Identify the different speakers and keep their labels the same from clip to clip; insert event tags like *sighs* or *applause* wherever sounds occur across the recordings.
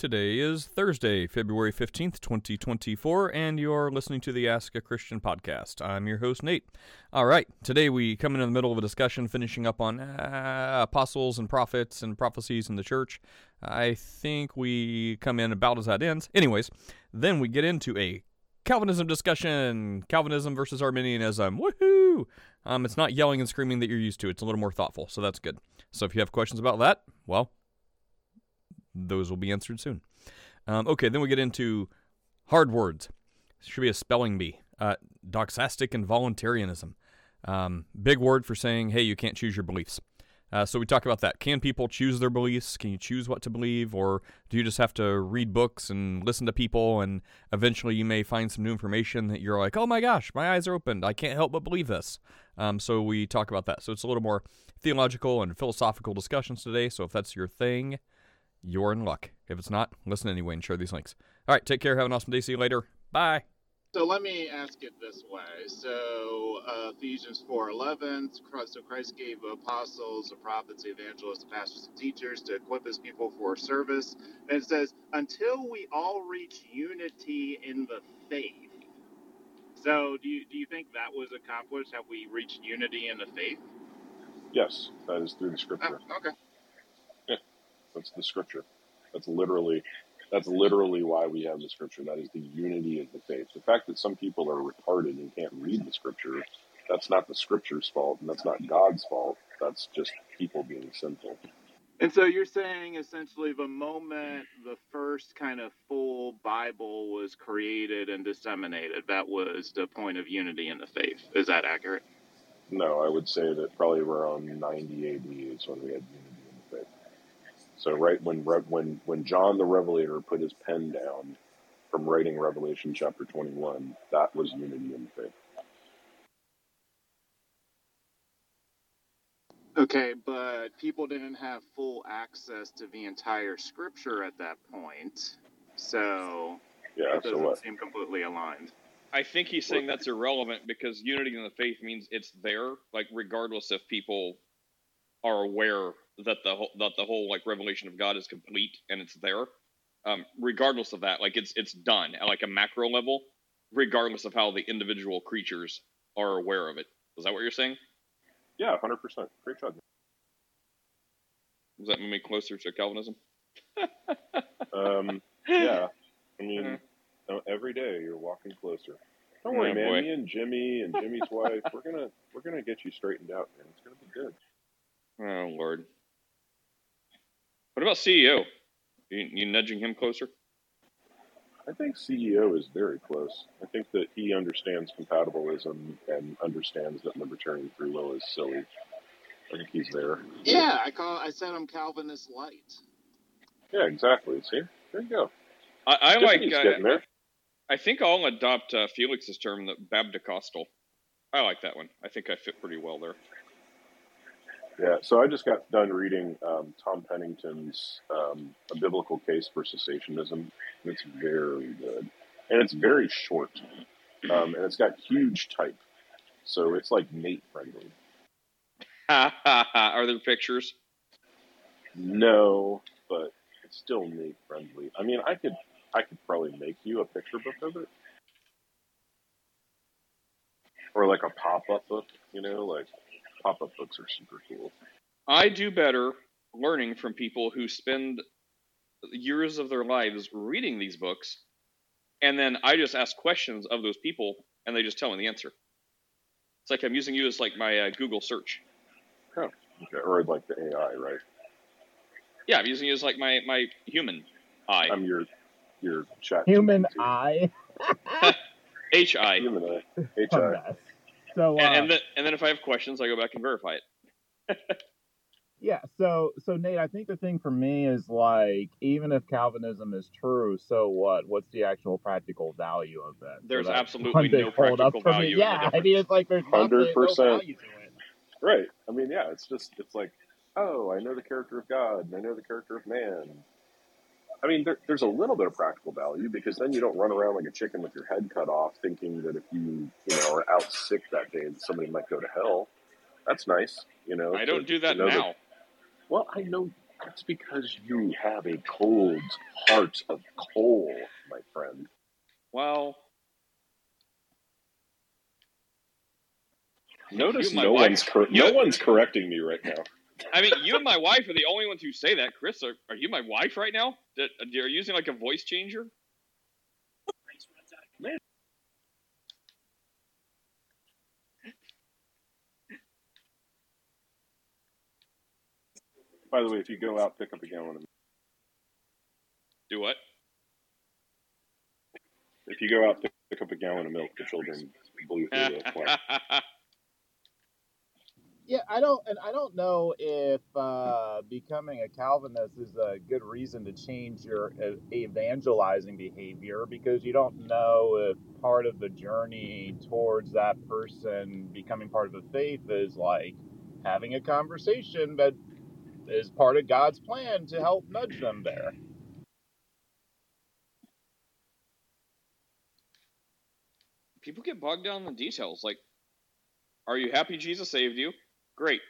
Speaker 1: Today is Thursday, February 15th, 2024, and you're listening to the Ask a Christian podcast. I'm your host, Nate. All right, today we come in the middle of a discussion finishing up on uh, apostles and prophets and prophecies in the church. I think we come in about as that ends. Anyways, then we get into a Calvinism discussion Calvinism versus Arminianism. Woohoo! Um, it's not yelling and screaming that you're used to, it's a little more thoughtful, so that's good. So if you have questions about that, well, those will be answered soon. Um, okay, then we get into hard words. Should be a spelling bee. Uh, doxastic involuntarism. Um, big word for saying, hey, you can't choose your beliefs. Uh, so we talk about that. Can people choose their beliefs? Can you choose what to believe, or do you just have to read books and listen to people, and eventually you may find some new information that you're like, oh my gosh, my eyes are opened. I can't help but believe this. Um, so we talk about that. So it's a little more theological and philosophical discussions today. So if that's your thing, you're in luck. If it's not, listen anyway and share these links. All right, take care. Have an awesome day. See you later. Bye.
Speaker 2: So let me ask it this way. So uh, Ephesians 4:11. So Christ gave apostles, the prophets, evangelists, pastors, and teachers to equip His people for service. And it says, until we all reach unity in the faith. So do you do you think that was accomplished? Have we reached unity in the faith?
Speaker 3: Yes, that is through the scripture.
Speaker 2: Oh, okay.
Speaker 3: That's the scripture. That's literally that's literally why we have the scripture. That is the unity of the faith. The fact that some people are retarded and can't read the scripture, that's not the scripture's fault, and that's not God's fault. That's just people being sinful.
Speaker 2: And so you're saying essentially the moment the first kind of full Bible was created and disseminated, that was the point of unity in the faith. Is that accurate?
Speaker 3: No, I would say that probably around 90 AD is when we had unity in the faith. So right when when when John the Revelator put his pen down from writing Revelation chapter 21, that was unity in faith.
Speaker 2: Okay, but people didn't have full access to the entire scripture at that point. So
Speaker 3: Yeah,
Speaker 2: it
Speaker 3: so
Speaker 2: doesn't
Speaker 3: what?
Speaker 2: seem completely aligned.
Speaker 4: I think he's saying that's irrelevant because unity in the faith means it's there, like regardless if people are aware that the whole that the whole like revelation of God is complete and it's there. Um, regardless of that, like it's it's done at like a macro level, regardless of how the individual creatures are aware of it. Is that what you're saying?
Speaker 3: Yeah, 100%. Great job.
Speaker 4: Does that move me closer to Calvinism? *laughs*
Speaker 3: Um, yeah, I mean,
Speaker 4: Mhm.
Speaker 3: every day you're walking closer. Don't worry,
Speaker 4: Oh,
Speaker 3: man.
Speaker 4: boy.
Speaker 3: Me and Jimmy and Jimmy's wife, we're gonna we're gonna get you straightened out, man. It's gonna be good.
Speaker 4: Oh Lord. What about CEO? You, you nudging him closer?
Speaker 3: I think CEO is very close. I think that he understands compatibilism and understands that libertarian free will is silly. I think he's there.
Speaker 2: Yeah, I call I said I'm Calvinist light.
Speaker 3: Yeah, exactly. See, there you go.
Speaker 4: I, I like. Uh,
Speaker 3: getting there.
Speaker 4: I think I'll adopt uh, Felix's term, the Bapticostal. I like that one. I think I fit pretty well there.
Speaker 3: Yeah, so I just got done reading um, Tom Pennington's um, A Biblical Case for Cessationism, it's very good. And it's very short, um, and it's got huge type. So it's like Nate friendly. *laughs*
Speaker 4: Are there pictures?
Speaker 3: No, but it's still Nate friendly. I mean, I could I could probably make you a picture book of it, or like a pop up book. You know, like pop up books are super cool.
Speaker 4: I do better learning from people who spend years of their lives reading these books, and then I just ask questions of those people, and they just tell me the answer. It's like I'm using you as like my uh, Google search.
Speaker 3: Okay, or like the AI, right?
Speaker 4: Yeah, I'm using you as like my my human eye,
Speaker 3: I'm your your chat.
Speaker 5: Human eye. *laughs* *laughs*
Speaker 4: H I,
Speaker 3: Human eye.
Speaker 5: A
Speaker 3: HI.
Speaker 5: Mess. So uh,
Speaker 4: and then and then if I have questions, I go back and verify it. *laughs*
Speaker 5: yeah, so so Nate, I think the thing for me is like even if Calvinism is true, so what? What's the actual practical value of it?
Speaker 4: There's
Speaker 5: So that's
Speaker 4: absolutely no
Speaker 5: hold up
Speaker 4: practical
Speaker 5: me.
Speaker 4: value the
Speaker 5: Yeah, I mean it's like there's nothing, no
Speaker 3: 100%.
Speaker 5: value to it.
Speaker 3: Right. I mean, yeah, it's just, it's like, oh, I know the character of God and I know the character of man. I mean, there, there's a little bit of practical value because then you don't run around like a chicken with your head cut off thinking that if you, you know, are out sick that day, that somebody might go to hell. That's nice, you know.
Speaker 4: I
Speaker 3: to-
Speaker 4: don't do that now.
Speaker 3: well, I know, That's because you have a cold heart of coal, my friend.
Speaker 1: Well,
Speaker 3: Notice no one's cor- no one's correcting me right now.
Speaker 1: I mean, you and my wife are the only ones who say that. Chris, are, are you my wife right now? That uh, you're using like a voice changer?
Speaker 3: By the way, if you go out, pick up a gallon of
Speaker 1: Do what?
Speaker 3: if you go out, pick, pick up a gallon of milk. The children blew through the. *laughs*
Speaker 2: Yeah, I don't, and I don't know if uh, becoming a Calvinist is a good reason to change your uh, evangelizing behavior because you don't know if part of the journey towards that person becoming part of the faith is like having a conversation that is part of God's plan to help nudge them there.
Speaker 1: People get bogged down in details. Like, are you happy Jesus saved you? Great.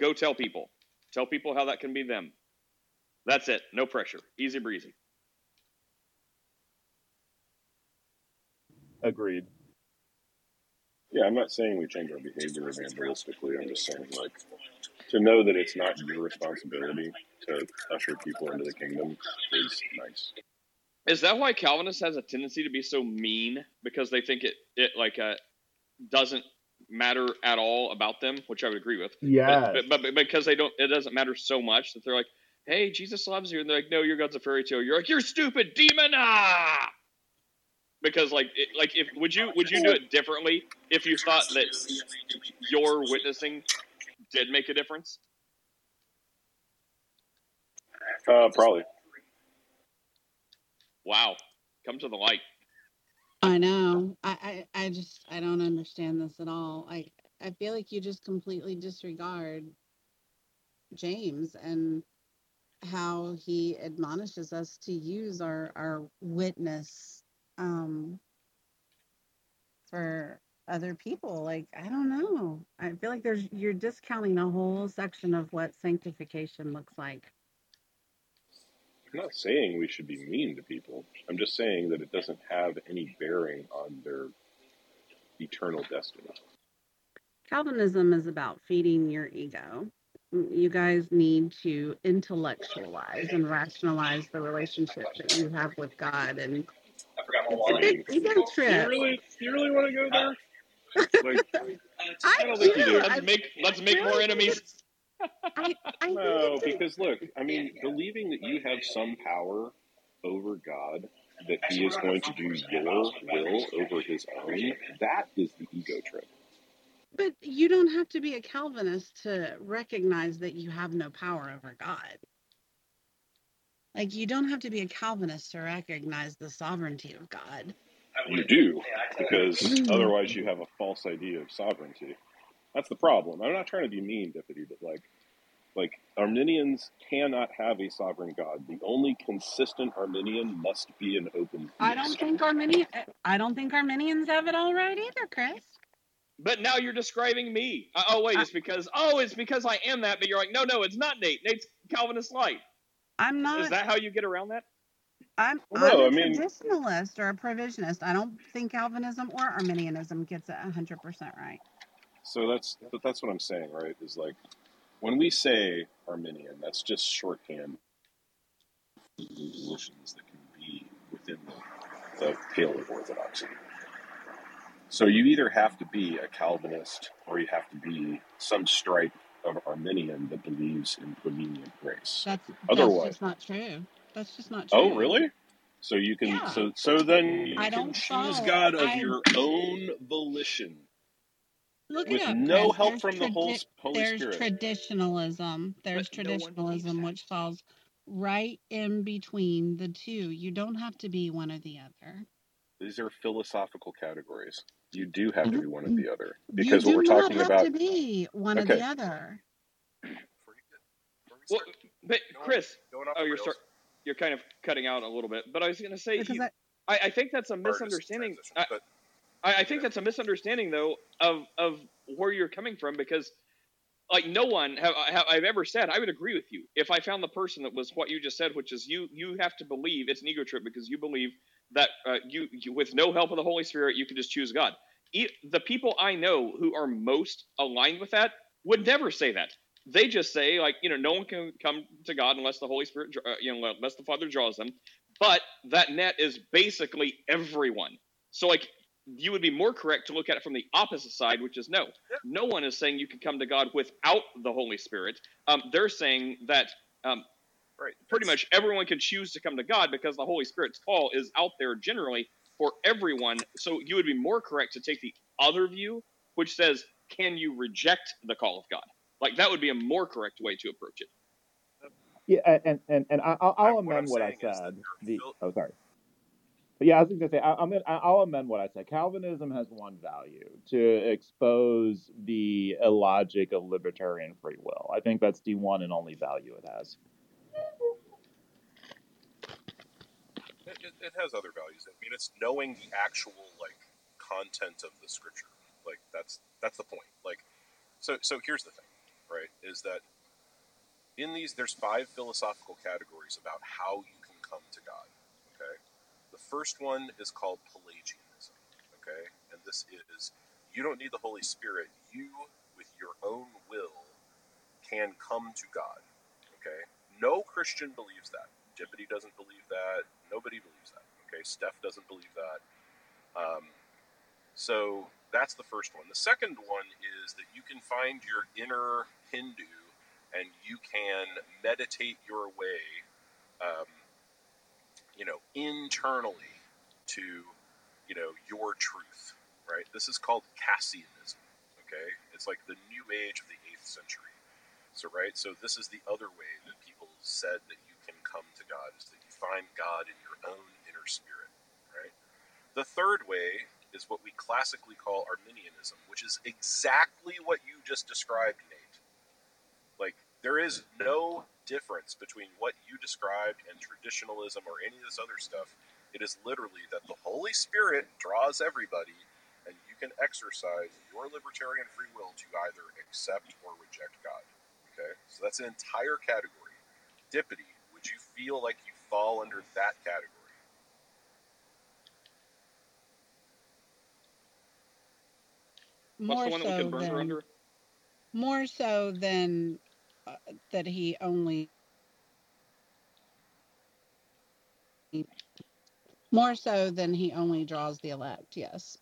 Speaker 1: Go tell people. Tell people how that can be them. That's it. No pressure. Easy breezy.
Speaker 2: Agreed.
Speaker 3: Yeah, I'm not saying we change our behavior evangelistically. I'm just saying, like, to know that it's not your responsibility to usher people into the kingdom is nice.
Speaker 1: Is that why Calvinist has a tendency to be so mean because they think it it like uh, doesn't matter at all about them, which I would agree with.
Speaker 2: Yeah,
Speaker 1: But, but, but because they don't, it doesn't matter so much that they're like, "Hey, Jesus loves you," and they're like, "No, your God's a fairy tale." You're like, "You're stupid, demon!" Ah! Because like, it, like if would you would you do it differently if you thought that your witnessing did make a difference?
Speaker 3: Uh, probably.
Speaker 1: Wow, come to the light.
Speaker 6: I know. I, I, I just I don't understand this at all. I I feel like you just completely disregard James and how he admonishes us to use our our witness um for other people. Like I don't know. I feel like there's you're discounting a whole section of what sanctification looks like.
Speaker 3: I'm not saying we should be mean to people. I'm just saying that it doesn't have any bearing on their eternal destiny.
Speaker 6: Calvinism is about feeding your ego. You guys need to intellectualize and rationalize the relationship that you have with God. And it's a big ego
Speaker 3: Do you
Speaker 6: trip.
Speaker 3: really, do you really want to go there? *laughs* Like,
Speaker 6: I,
Speaker 3: I don't think you do.
Speaker 1: Let's make let's make more enemies.
Speaker 6: I, I
Speaker 3: no, because look, I mean, believing that you have some power over God, that He is going to do your will over His own, that is the ego trip.
Speaker 6: but you don't have to be a Calvinist to recognize that you have no power over God. Like you don't have to be a Calvinist to recognize the sovereignty of God.
Speaker 3: You do, because *laughs*
Speaker 6: Mm.
Speaker 3: otherwise you have a false idea of sovereignty. That's the problem. I'm not trying to be mean, Deputy, but like, like Arminians cannot have a sovereign God. The only consistent Arminian must be an open
Speaker 6: I don't think Arminian I don't think Arminians have it all right either, Chris.
Speaker 1: But now you're describing me. Uh, oh wait, it's because oh it's because I am that. But you're like, no, no, it's not Nate. Nate's Calvinist light.
Speaker 6: I'm not
Speaker 1: Is that how you get around that?
Speaker 6: I'm,
Speaker 3: Well, no,
Speaker 6: I'm a
Speaker 3: I mean-
Speaker 6: traditionalist or a provisionist. I don't think Calvinism or Arminianism gets it 100% right.
Speaker 3: So that's that's what I'm saying, right? Is like when we say Arminian, that's just shorthand for the positions that can be within the, the pale of orthodoxy. So you either have to be a Calvinist or you have to be some stripe of Arminian that believes in prevenient grace.
Speaker 6: That's, that's
Speaker 3: Otherwise-
Speaker 6: just not true. That's just not oh, true.
Speaker 3: Oh, really? So you can
Speaker 6: Yeah.
Speaker 3: so so then you
Speaker 6: I
Speaker 3: can choose
Speaker 6: follow.
Speaker 3: God of
Speaker 6: I-
Speaker 3: your own volition
Speaker 6: Look
Speaker 3: with
Speaker 6: up.
Speaker 3: no
Speaker 6: Chris.
Speaker 3: help
Speaker 6: There's
Speaker 3: from the whole
Speaker 6: tradi-
Speaker 3: Holy
Speaker 6: There's
Speaker 3: Spirit.
Speaker 6: traditionalism. There's
Speaker 1: But no one believes
Speaker 6: traditionalism,
Speaker 1: that.
Speaker 6: which falls right in between the two. You don't have to be one or the other.
Speaker 3: These are philosophical categories. You do have to be one or mm-hmm. the other because what we're talking about.
Speaker 6: not
Speaker 3: talking
Speaker 6: have
Speaker 3: about.
Speaker 6: to be one or the other.
Speaker 1: Well, but Chris, oh you're start, you're kind of cutting out a little bit. But I was going to say,
Speaker 6: Because
Speaker 1: you-
Speaker 6: I,
Speaker 1: I, I think that's a misunderstanding. I, I I think that's a misunderstanding though of of where you're coming from because like no one have, have I've ever said I would agree with you if I found the person that was what you just said, which is you you have to believe it's an ego trip because you believe that uh, you, you with no help of the Holy Spirit you can just choose God. E- the people I know who are most aligned with that would never say that. They just say like you know no one can come to God unless the Holy Spirit uh, you know unless the Father draws them. But that net is basically everyone. So like you would be more correct to look at it from the opposite side, which is no, no one is saying you can come to God without the Holy Spirit. Um, they're saying that um,
Speaker 3: Right.
Speaker 1: pretty
Speaker 3: That's-
Speaker 1: much everyone can choose to come to God because the Holy Spirit's call is out there generally for everyone. So you would be more correct to take the other view, which says, can you reject the call of God? Like that would be a more correct way to approach it.
Speaker 2: Yeah, and and and I- I'll,
Speaker 3: I-
Speaker 2: I'll amend what I
Speaker 3: saying is that
Speaker 2: said. The oh, sorry. But yeah, I was going to say I, I'm gonna, I'll amend what I said. Calvinism has one value to expose the illogic of libertarian free will. I think that's the one and only value it has.
Speaker 3: It, it, it has other values. I mean, it's knowing the actual like content of the scripture. Like that's that's the point. Like, so so here's the thing, right? Is that in these there's five philosophical categories about how you can come to God. First one is called Pelagianism. Okay, and this is you don't need the Holy Spirit. You, with your own will, can come to God. Okay, no Christian believes that. Dippity doesn't believe that. Nobody believes that. Okay, Steph doesn't believe that. Um, so that's the first one. The second one is that you can find your inner Hindu and you can meditate your way, um, you know, internally to, you know, your truth. Right. This is called Cassianism. Okay, it's like the new age of the eighth century. So right. So this is the other way that people said that you can come to God is that you find God in your own inner spirit. Right. The third way is what we classically call Arminianism, which is exactly what you just described, Nate. Like, there is no difference between what you described and traditionalism or any of this other stuff. It is literally that the Holy Spirit draws everybody, and you can exercise your libertarian free will to either accept or reject God. Okay? So that's an entire category. Dippity, would you feel like you fall under that category?
Speaker 1: What's
Speaker 6: more
Speaker 1: the one that we
Speaker 6: so
Speaker 1: could burn
Speaker 6: than
Speaker 1: under?
Speaker 6: more so than uh, that he only more so than he only draws the elect yes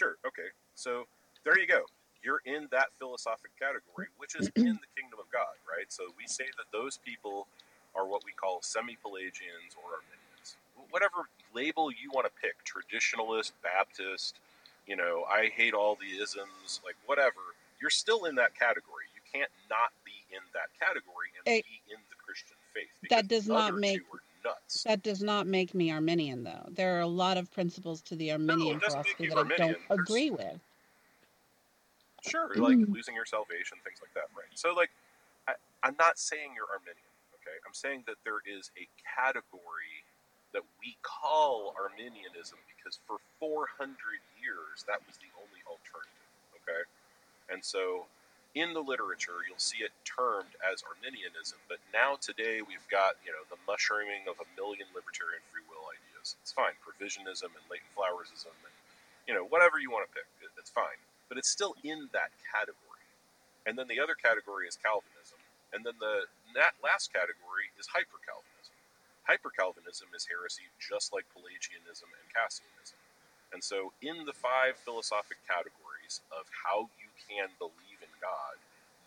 Speaker 3: Sure. Okay. So there you go. You're in that philosophic category, which is in the kingdom of God, right? So we say that those people are what we call semi-Pelagians or Arminians. Whatever label you want to pick, traditionalist, Baptist, you know, I hate all the isms, like whatever, you're still in that category. Can't not be in that category and
Speaker 6: Eh,
Speaker 3: be in the Christian faith.
Speaker 6: that does not make
Speaker 3: nuts.
Speaker 6: that does not make me arminian though there are a lot of principles to the arminian
Speaker 3: it
Speaker 6: philosophy that i don't
Speaker 3: There's
Speaker 6: agree with
Speaker 3: Sure, like losing your salvation, things like that, right? So, like, I, I'm not saying you're Arminian, okay? I'm saying that there is a category that we call Arminianism because for 400 years that was the only alternative, okay? And so, in the literature, you'll see it termed as Arminianism, but now today we've got, you know, the mushrooming of a million libertarian free will ideas. It's fine, provisionism and Leighton Flowerism and, you know, whatever you want to pick, it's fine but it's still in that category. And then the other category is Calvinism. And then the that last category is hyper Calvinism. Hyper Calvinism is heresy just like Pelagianism and Cassianism. And so, in the five philosophic categories of how you can believe God,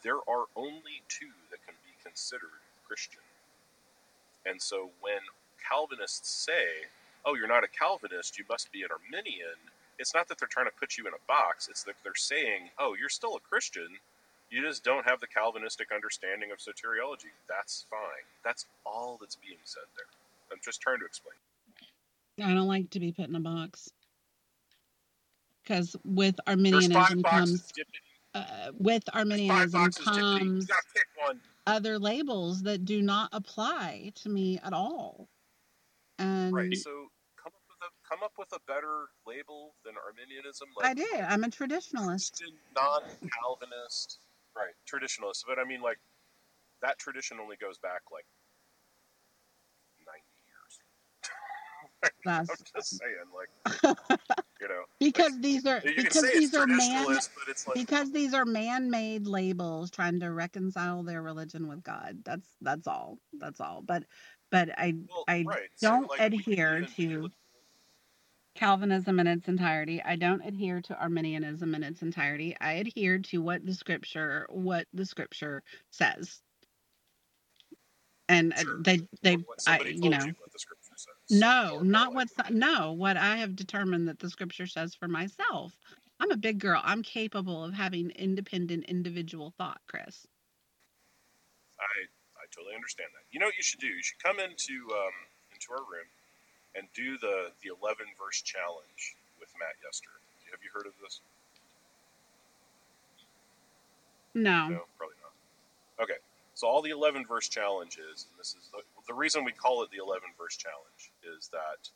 Speaker 3: there are only two that can be considered Christian. And so, when Calvinists say, oh, you're not a Calvinist, you must be an Arminian, it's not that they're trying to put you in a box. It's that they're saying, "Oh, you're still a Christian. You just don't have the Calvinistic understanding of soteriology. That's fine. That's all that's being said there." I'm just trying to explain.
Speaker 6: i don't like to be put in a box because with arminianism comes
Speaker 3: Dippity.
Speaker 6: Uh, with arminianism. Comes
Speaker 3: gotta pick one.
Speaker 6: other labels that do not apply to me at all and
Speaker 3: Right. So come up with a come up with a better label than Arminianism?
Speaker 6: I did. I'm a traditionalist.
Speaker 3: non-Calvinist, right? Traditionalist, but I mean, like that tradition only goes back like ninety years. *laughs* I'm just saying, like *laughs* you know,
Speaker 6: because these are because these are man
Speaker 3: traditionalist, but it's like
Speaker 6: because these are man-made labels trying to reconcile their religion with God. That's that's all. That's all. But but I
Speaker 3: well,
Speaker 6: I
Speaker 3: right.
Speaker 6: Don't
Speaker 3: like,
Speaker 6: adhere to Calvinism in its entirety. I don't adhere to Arminianism in its entirety. I adhere to what the scripture what the scripture says. And uh,
Speaker 3: Sure.
Speaker 6: they they I you know
Speaker 3: you
Speaker 6: no, not what no, what I have determined that the scripture says for myself. I'm a big girl. I'm capable of having independent individual thought, Chris.
Speaker 3: I I totally understand that. You know what you should do? You should come into um, into our room and do the the eleven verse challenge with Matt Yester. Have you heard of this?
Speaker 6: No.
Speaker 3: No, probably not. Okay, so all the eleven verse challenges, and this is the, the reason we call it the eleven verse challenge, is that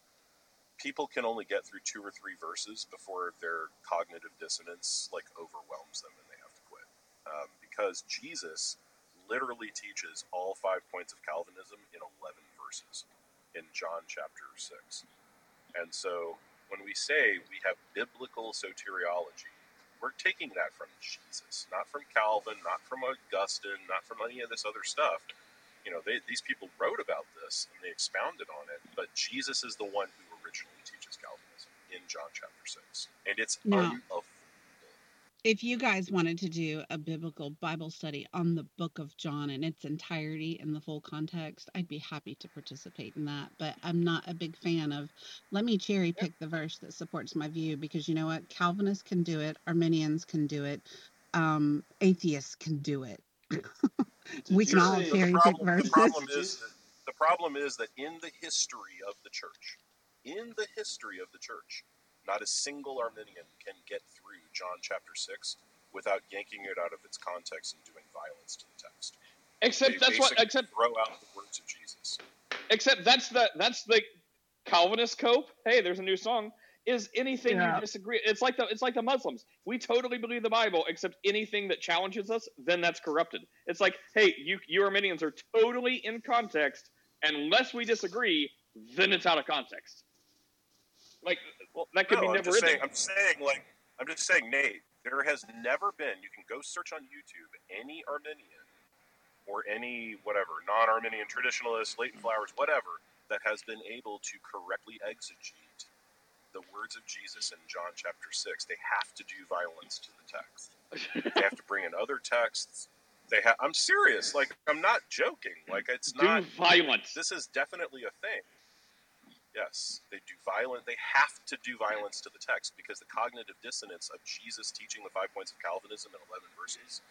Speaker 3: people can only get through two or three verses before their cognitive dissonance like overwhelms them and they have to quit. Um, because Jesus literally teaches all five points of Calvinism in eleven verses in John chapter six, and so when we say we have biblical soteriology, we're taking that from Jesus, not from Calvin, not from Augustine, not from any of this other stuff. You know, they, these people wrote about this and they expounded on it, but Jesus is the one who originally teaches Calvinism in John chapter 6. And it's unavoidable.
Speaker 6: If you guys wanted to do a biblical Bible study on the book of John in its entirety in the full context, I'd be happy to participate in that. But I'm not a big fan of let me cherry pick the verse that supports my view because you know what? Calvinists can do it, Arminians can do it, um, atheists can do it. *laughs* we can all cherry pick verses.
Speaker 3: the problem is that, the problem is that in the history of the church, in the history of the church, not a single Arminian can get through John chapter six without yanking it out of its context and doing violence to the text.
Speaker 1: Except
Speaker 3: They
Speaker 1: that's what.
Speaker 3: basically
Speaker 1: Except
Speaker 3: throw out the words of Jesus.
Speaker 1: except that's the that's the Calvinist cope. Hey, there's a new song. Is anything
Speaker 6: Yeah.
Speaker 1: you disagree? It's like the it's like the Muslims. We totally believe the Bible, except anything that challenges us, then that's corrupted. It's like, hey, you you Arminians are totally in context. Unless we disagree, then it's out of context. Like
Speaker 3: Well,
Speaker 1: that could
Speaker 3: no,
Speaker 1: be
Speaker 3: I'm
Speaker 1: never
Speaker 3: just saying. I'm saying like I'm just saying, Nate. There has never been. You can go search on YouTube any Arminian or any whatever non-Arminian traditionalist, Leighton Flowers, whatever that has been able to correctly exegete the words of Jesus in John chapter six. They have to do violence to the text. they have to bring in other texts. They have. I'm serious. Like I'm not joking. Like it's
Speaker 1: Do
Speaker 3: not.
Speaker 1: violence.
Speaker 3: This is definitely a thing. Yes, they do violent. They have to do violence to the text because the cognitive dissonance of Jesus teaching the five points of Calvinism in eleven verses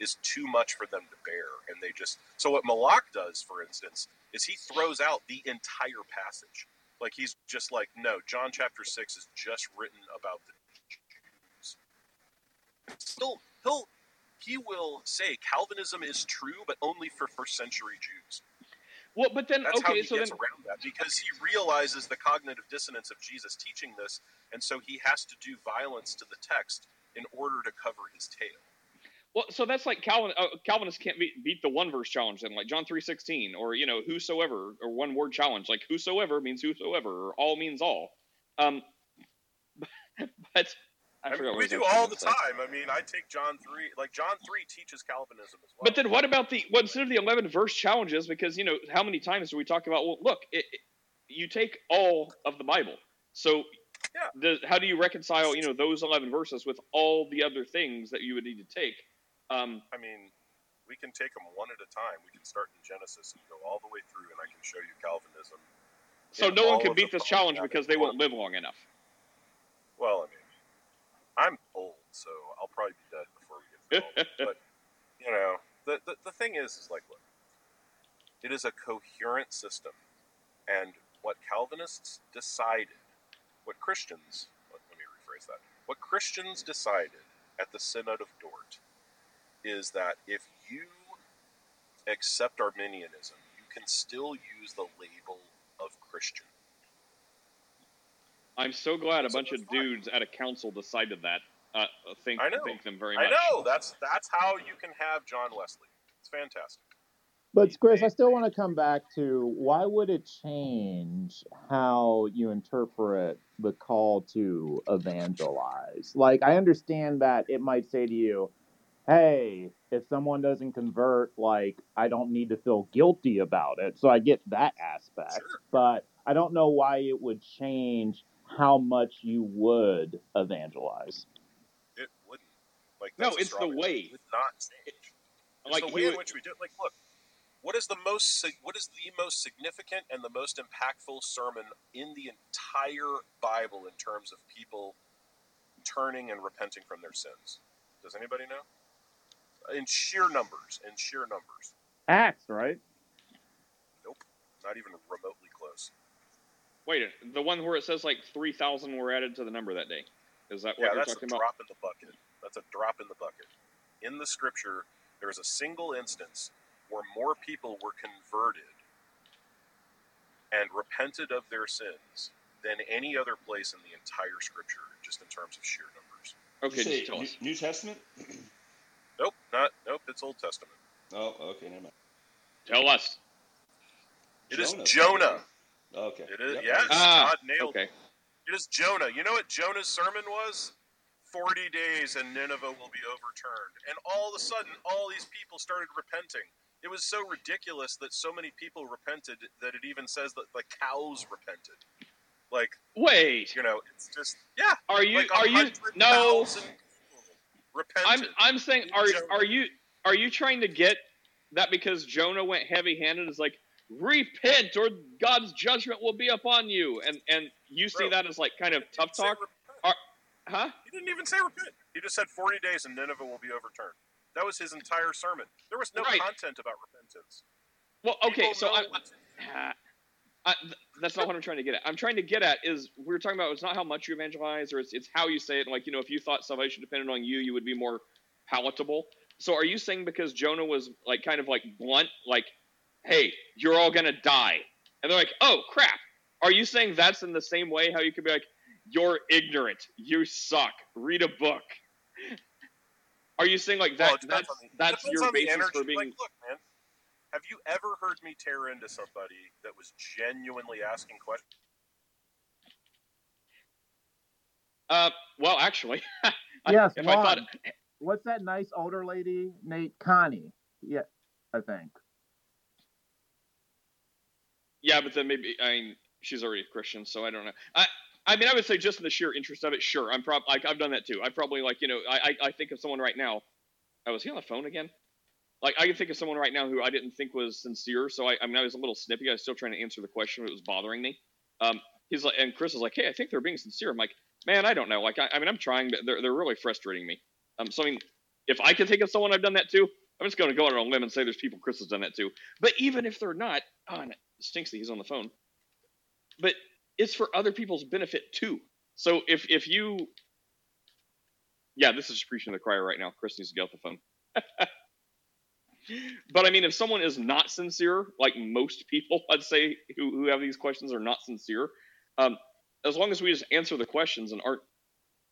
Speaker 3: is too much for them to bear, and they just. So what Malak does, for instance, is he throws out the entire passage. Like he's just like, no, John chapter six is just written about the Jews. Still, he'll he will say Calvinism is true, but only for first century Jews.
Speaker 1: Well, but then
Speaker 3: That's how
Speaker 1: okay,
Speaker 3: he
Speaker 1: so then
Speaker 3: around that because he realizes the cognitive dissonance of Jesus teaching this, and so he has to do violence to the text in order to cover his tail.
Speaker 1: Well, so that's like Calvin. Uh, Calvinists can't beat, beat the one verse challenge, then like John three sixteen, or you know, whosoever, or one word challenge, like whosoever means whosoever, or all means all. Um, *laughs* but I,
Speaker 3: I mean, we do all the time. I mean, I take John three, like John three teaches Calvinism as well.
Speaker 1: But then what about the what instead of the eleven verse challenges? Because you know, how many times do we talk about? Well, look, it, it- you take all of the Bible, so.
Speaker 3: Yeah.
Speaker 1: How do you reconcile, you know, those eleven verses with all the other things that you would need to take? Um,
Speaker 3: I mean, we can take them one at a time. We can start in Genesis and go all the way through, and I can show you Calvinism.
Speaker 1: so no one can beat this challenge because they won't live long enough.
Speaker 3: Well, I mean, I'm old, so I'll probably be dead before we get all. *laughs* But you know, the, the the thing is, is like, look, it is a coherent system, and what Calvinists decided, what Christians, let, let me rephrase that, what Christians decided at the Synod of Dort, is that if you accept Arminianism, you can still use the label of Christian.
Speaker 1: I'm so glad a
Speaker 3: So
Speaker 1: bunch of
Speaker 3: that's fine.
Speaker 1: dudes at a council decided that. Uh, thank,
Speaker 3: I know.
Speaker 1: thank them very much.
Speaker 3: I know that's that's how you can have John Wesley. It's fantastic.
Speaker 2: But Chris, I still want to come back to why would it change how you interpret the call to evangelize? Like, I understand that it might say to you, hey, if someone doesn't convert, like, I don't need to feel guilty about it. So I get that aspect.
Speaker 3: Sure.
Speaker 2: But I don't know why it would change how much you would evangelize.
Speaker 3: It wouldn't. Like
Speaker 1: No, it's the way.
Speaker 3: It would not change. It's
Speaker 1: Like
Speaker 3: the
Speaker 1: he
Speaker 3: way in which we do it. Like, look, what is the most what is the most significant and the most impactful sermon in the entire Bible in terms of people turning and repenting from their sins? Does anybody know? In sheer numbers, in sheer numbers.
Speaker 2: Acts, right?
Speaker 3: Nope, not even remotely close.
Speaker 1: Wait, the one where it says like 3,000 were added to the number that day. Is that what
Speaker 3: Yeah,
Speaker 1: you're talking about?
Speaker 3: that's a drop in the bucket. That's a drop in the bucket. In the scripture, there is a single instance where more people were converted and repented of their sins than any other place in the entire scripture, just in terms of sheer numbers.
Speaker 1: Okay, just tell us.
Speaker 7: New, New Testament? *clears throat*
Speaker 3: Nope, not nope. It's Old Testament.
Speaker 7: Oh, okay, never mind.
Speaker 1: Tell us.
Speaker 3: It is
Speaker 7: Jonah. Okay.
Speaker 3: It is
Speaker 7: Yep.
Speaker 3: yes.
Speaker 1: Ah,
Speaker 3: God nailed
Speaker 1: Okay.
Speaker 3: it. It is Jonah. You know what Jonah's sermon was? Forty days and Nineveh will be overturned. And all of a sudden, all these people started repenting. It was so ridiculous that so many people repented that it even says that the cows repented. Like
Speaker 1: Wait.
Speaker 3: you know, it's just yeah.
Speaker 1: Are you?
Speaker 3: like
Speaker 1: are you? No.
Speaker 3: people
Speaker 1: I'm. I'm saying. Are
Speaker 3: Jonah.
Speaker 1: are you? Are you trying to get that because Jonah went heavy-handed? Is like repent or God's judgment will be upon you, and and you see
Speaker 3: Bro,
Speaker 1: that as like kind of tough talk,
Speaker 3: repent.
Speaker 1: huh?
Speaker 3: He didn't even say repent. He just said 40 days and Nineveh will be overturned. That was his entire sermon. There was no
Speaker 1: Right.
Speaker 3: content about repentance.
Speaker 1: Well, okay,
Speaker 3: People
Speaker 1: so I, *sighs* I, I, that's not what I'm trying to get at. I'm trying to get at is we were talking about it's not how much you evangelize or it's it's how you say it. Like you know, if you thought salvation depended on you, you would be more palatable. So are you saying because Jonah was like kind of like blunt, like, hey, you're all gonna die, and they're like, oh crap. Are you saying that's in the same way how you could be like, you're ignorant, you suck, read a book? Are you saying like that?
Speaker 3: Well,
Speaker 1: that's
Speaker 3: on the,
Speaker 1: that's your basis for being
Speaker 3: Like, look, man, have you ever heard me tear into somebody that was genuinely asking questions?
Speaker 1: Uh, well, actually, *laughs* I-
Speaker 2: Yes,
Speaker 1: if I thought.
Speaker 2: What's that nice older lady? Nate Connie. Yeah, I think.
Speaker 1: Yeah, but then maybe I mean she's already a Christian, so I don't know. I, I mean, I would say just in the sheer interest of it, sure. I'm probably like I've done that too. I probably like you know I, I I think of someone right now. I was he on the phone again? Like I can think of someone right now who I didn't think was sincere. So I, I mean, I was a little snippy. I was still trying to answer the question, but it was bothering me. Um, he's like, and Chris is like, hey, I think they're being sincere. I'm like, man, I don't know. Like, I, I mean, I'm trying, but they're they're really frustrating me. Um, so I mean, if I can think of someone I've done that to, I'm just going to go out on a limb and say there's people Chris has done that to. But even if they're not, oh, and it stinks that he's on the phone. But it's for other people's benefit too. So if if you, yeah, this is preaching to the choir right now. Chris needs to get off the phone. *laughs* but I mean, if someone is not sincere, like most people, *laughs* I'd say who who have these questions are not sincere. Um, as long as we just answer the questions and aren't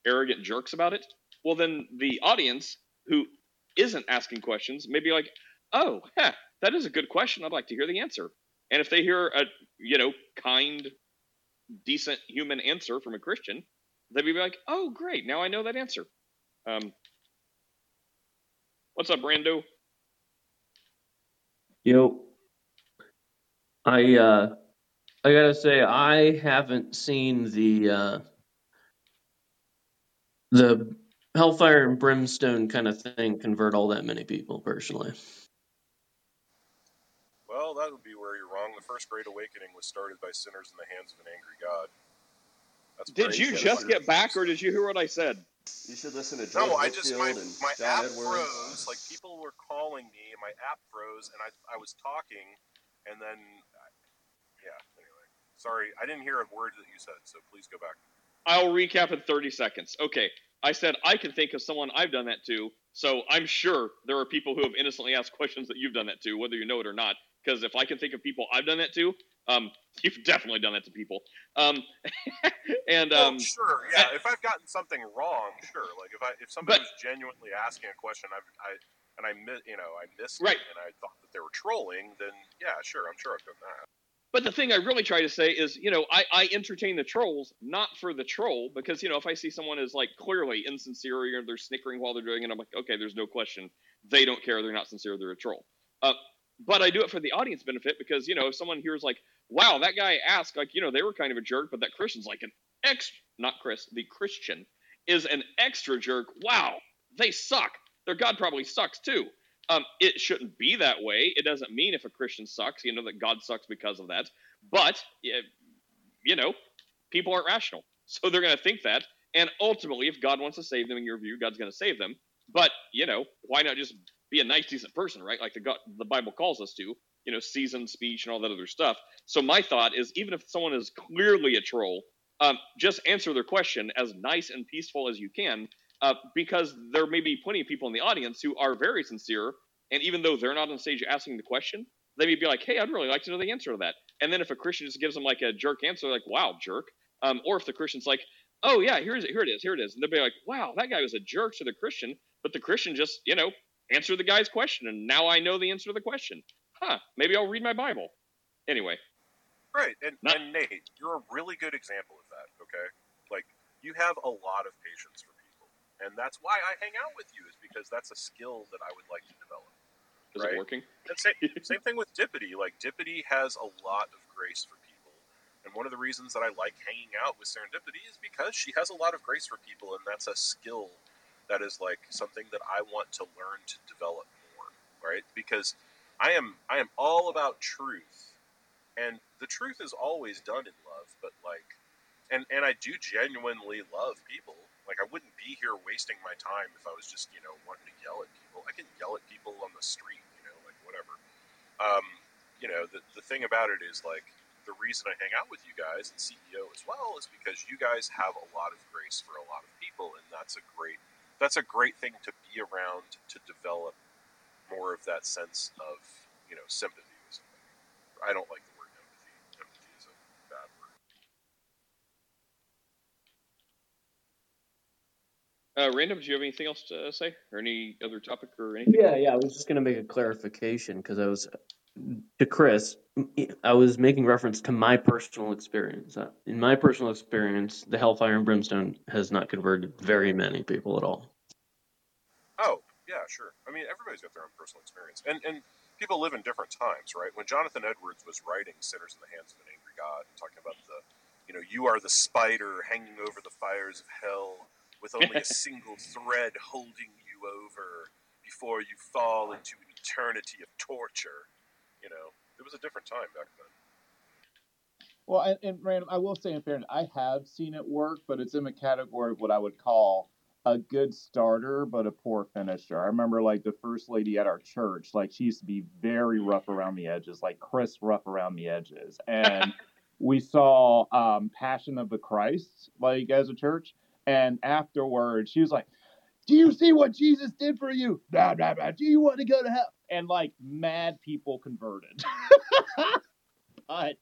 Speaker 1: arrogant jerks about it, well, then the audience who isn't asking questions may be like, "Oh, that is a good question. I'd like to hear the answer." And if they hear a you know kind, decent human answer from a Christian, they'd be like, "Oh, great! Now I know that answer." Um, what's up, Brando?
Speaker 8: Yo, I uh, I gotta say I haven't seen the uh, the hellfire and brimstone kind of thing convert all that many people personally.
Speaker 3: Well, that would be where you're wrong. The first Great Awakening was started by sinners in the hands of an angry God. That's
Speaker 1: Did
Speaker 3: pretty
Speaker 1: you
Speaker 3: good.
Speaker 1: just get back, or did you hear what I said?
Speaker 7: You should listen to George
Speaker 3: No, I just my, my
Speaker 7: John
Speaker 3: app
Speaker 7: Edwards.
Speaker 3: froze. Like people were calling me, and my app froze, and I I was talking, and then yeah. Anyway, sorry, I didn't hear a word that you said. So please go back.
Speaker 1: I'll recap in 30 seconds. Okay, I said I can think of someone I've done that to, so I'm sure there are people who have innocently asked questions that you've done that to, whether you know it or not. Because if I can think of people I've done that to, Um, *laughs* you've definitely done that to people. Um, *laughs* and
Speaker 3: Well,
Speaker 1: um,
Speaker 3: sure, *laughs* yeah. If I've gotten something wrong, sure. Like if I if somebody
Speaker 1: But-
Speaker 3: was genuinely asking a question, I've, I and I mi- you know I missed
Speaker 1: Right.
Speaker 3: it, and I thought that they were trolling, then yeah, sure, I'm sure I've done that.
Speaker 1: But the thing I really try to say is, you know, I, I entertain the trolls not for the troll because you know if I see someone is like clearly insincere or they're snickering while they're doing it, I'm like, okay, there's no question they don't care, they're not sincere, they're a troll. Uh, but I do it for the audience benefit because you know if someone hears like, wow, that guy asked like you know they were kind of a jerk, but that Christian's like an ex, not Chris, the Christian is an extra jerk. Wow, they suck. Their God probably sucks too. Um, it shouldn't be that way. It doesn't mean if a Christian sucks, you know, that God sucks because of that. But, you know, people aren't rational. So they're going to think that. And ultimately, if God wants to save them in your view, God's going to save them. But, you know, why not just be a nice, decent person, right? Like the, God, the Bible calls us to, you know, seasoned speech and all that other stuff. So my thought is even if someone is clearly a troll, um, just answer their question as nice and peaceful as you can uh, because there may be plenty of people in the audience who are very sincere, and even though they're not on stage asking the question, they may be like, "Hey, I'd really like to know the answer to that." And then if a Christian just gives them like a jerk answer, like, "Wow, jerk," um, or if the Christian's like, "Oh yeah, here's here it is, here it is," and they'll be like, "Wow, that guy was a jerk to the Christian," but the Christian just, you know, answered the guy's question, and now I know the answer to the question. Huh? Maybe I'll read my Bible. Anyway,
Speaker 3: Right, and,
Speaker 1: Not-
Speaker 3: and Nate, you're a really good example of that. Okay, like you have a lot of patience for and that's why I hang out with you. Is because that's a skill that I would like to develop.
Speaker 1: is
Speaker 3: Right.
Speaker 1: it working?
Speaker 3: And same, *laughs* same thing with Dippity. Like Dippity has a lot of grace for people, and one of the reasons that I like hanging out with Serendipity is because she has a lot of grace for people, and that's a skill that is like something that I want to learn to develop more. Right? Because I am I am all about truth, and the truth is always done in love. But like, and and I do genuinely love people. Like I wouldn't be here wasting my time if I was just you know wanting to yell at people. I can yell at people on the street, you know, like whatever. Um, you know, the the thing about it is like the reason I hang out with you guys and CEO as well is because you guys have a lot of grace for a lot of people, and that's a great that's a great thing to be around to develop more of that sense of you know sympathy with somebody. I don't like the word empathy. Empathy is a bad word.
Speaker 1: Uh, Random, do you have anything else to say, or any other topic, or anything?
Speaker 8: Yeah, yeah. I was just gonna make a clarification because I was to Chris. I was making reference to my personal experience. Uh, In my personal experience, the Hellfire and Brimstone has not converted very many people at all.
Speaker 3: Oh, yeah, sure. I mean, everybody's got their own personal experience, and and people live in different times, right? When Jonathan Edwards was writing "Sinners in the Hands of an Angry God," and talking about the, you know, you are the spider hanging over the fires of hell, with only a *laughs* single thread holding you over before you fall into an eternity of torture. You know, it was a different time back then.
Speaker 2: Well, and, and random, I will say in fairness, I have seen it work, but it's in the category of what I would call a good starter, but a poor finisher. I remember like the first lady at our church, like she used to be very rough around the edges, like Chris rough around the edges. *laughs* And we saw um, Passion of the Christ, like as a church. And afterwards, she was like, Do you see what Jesus did for you? Blah, blah, blah. Do you want to go to hell? And like mad people converted. *laughs* but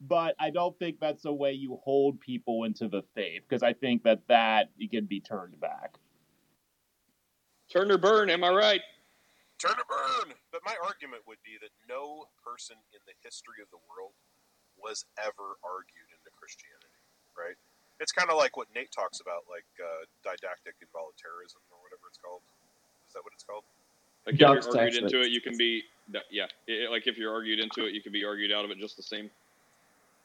Speaker 2: but I don't think that's the way you hold people into the faith because I think that that can be turned back.
Speaker 1: Turn or burn, am I right?
Speaker 3: Turn or burn. But my argument would be that no person in the history of the world was ever argued into Christianity, right? It's kind of like what Nate talks about, like uh, didactic involuntarism or whatever it's called. Is that what it's called?
Speaker 1: Like if
Speaker 8: Dog's
Speaker 1: you're argued into it, you can be yeah. It- like if you're argued into it, you can be argued out of it just the same.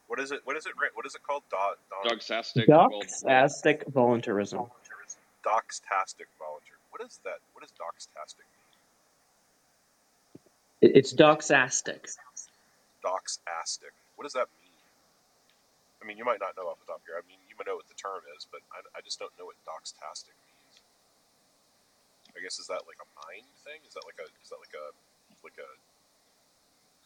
Speaker 3: What is it? What is it? What is it called? Do, do,
Speaker 1: Dogsastic. well,
Speaker 8: Doxastic voluntarism.
Speaker 3: doxtastic volunteer. What is that? What is does doxtastic mean?
Speaker 8: It's doxastic.
Speaker 3: Doxastic. What does that mean? I mean, you might not know off the top of your. I mean, you might know what the term is, but I, I just don't know what doxtastic means. I guess is that like a mind thing? Is that like a is that like a like a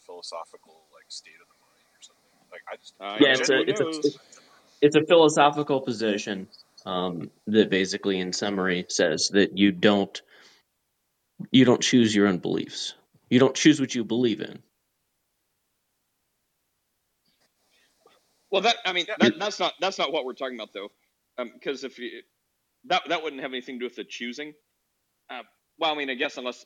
Speaker 3: philosophical like state of the mind or something? Like I just
Speaker 1: Uh,
Speaker 8: Yeah, it's a- it's a- It's a philosophical position um, that basically, in summary, says that you don't you don't choose your own beliefs. You don't choose what you believe in.
Speaker 1: Well, that I mean
Speaker 3: Yeah.
Speaker 1: that, that's not that's not what we're talking about though, because if you, that that wouldn't have anything to do with the choosing. Uh, well, I mean, I guess unless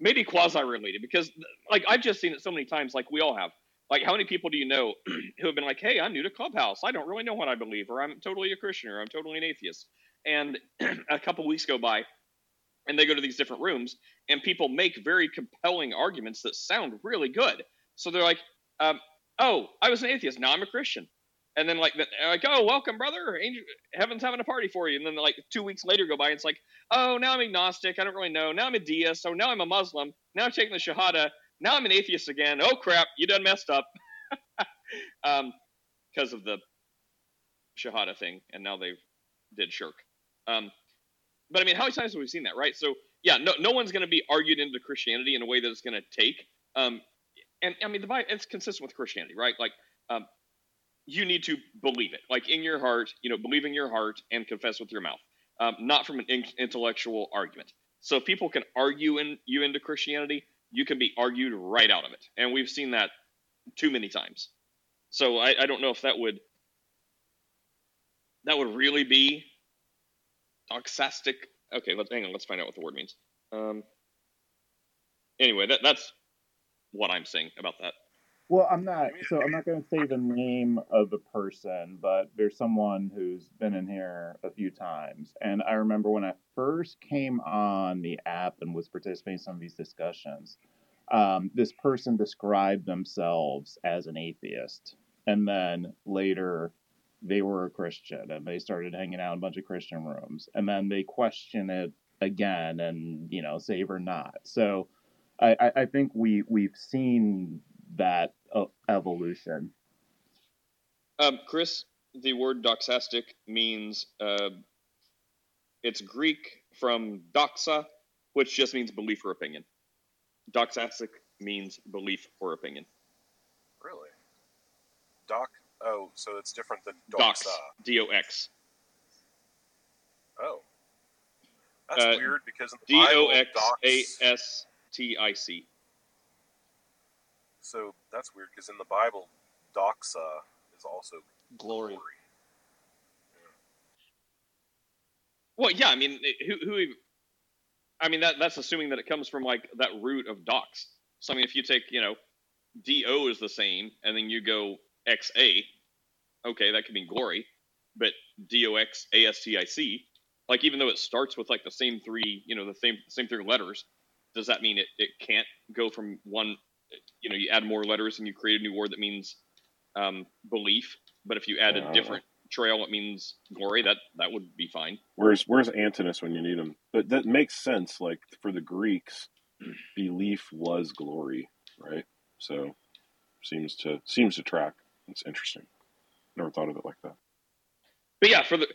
Speaker 1: maybe quasi related because like I've just seen it so many times. Like we all have. Like how many people do you know *clears throat* who have been like, "Hey, I'm new to Clubhouse. I don't really know what I believe, or I'm totally a Christian, or I'm totally an atheist." And *clears throat* a couple weeks go by, and they go to these different rooms, and people make very compelling arguments that sound really good. So they're like, um, "Oh, I was an atheist. Now I'm a Christian." And then like, like, "Oh, welcome, brother. Angel, heaven's having a party for you." And then like two weeks later go by, and it's like, "Oh, now I'm agnostic. I don't really know. Now I'm a deist. So now I'm a Muslim. Now I'm taking the Shahada. Now I'm an atheist again. Oh crap, you done messed up." *laughs* um, because of the Shahada thing, and now they've did shirk. Um, but I mean, how many times have we seen that, right? So yeah, no, no one's going to be argued into Christianity in a way that it's going to take. Um, and I mean, the Bible, it's consistent with Christianity, right? Like, um, you need to believe it, like in your heart, you know, believe in your heart and confess with your mouth, um, not from an in- intellectual argument. So if people can argue in, you into Christianity, you can be argued right out of it, and we've seen that too many times. So I, I don't know if that would that would really be doxastic. Okay, let's hang on. Let's find out what the word means. Um, anyway, that that's what I'm saying about that.
Speaker 2: Well, I'm not. So I'm not going to say the name of the person, but there's someone who's been in here a few times, and I remember when I first came on the app and was participating in some of these discussions. Um, this person described themselves as an atheist, and then later they were a Christian, and they started hanging out in a bunch of Christian rooms, and then they question it again, and you know, save or not. So. I, I I think we we've seen that evolution.
Speaker 1: Um, Chris, the word doxastic means uh, it's Greek from doxa, which just means belief or opinion. Doxastic means belief or opinion.
Speaker 3: Really? Doc? Oh, so it's different than
Speaker 1: Dox,
Speaker 3: doxa.
Speaker 1: D O X. D O X.
Speaker 3: Oh. That's
Speaker 1: Uh,
Speaker 3: weird because in the
Speaker 1: D O X A. S T I C.
Speaker 3: So that's weird because in the Bible, doxa is also
Speaker 7: Glory.
Speaker 1: Well, yeah, I mean, who, who, I mean, that that's assuming that it comes from like that root of dox. So I mean, if you take, you know, do is the same, and then you go xa, okay, that could mean glory, but dox astic, like even though it starts with like the same three, you know, the same same three letters, does that mean it it can't go from one? You know, you add more letters and you create a new word that means um, belief, but if you add a
Speaker 9: Uh.
Speaker 1: different trail, it means glory. That that would be fine.
Speaker 9: Where's Where's Antinous when you need him? But that makes sense. Like for the Greeks, belief was glory, right? So seems to seems to track. It's interesting. Never thought of it like that.
Speaker 1: but yeah, for the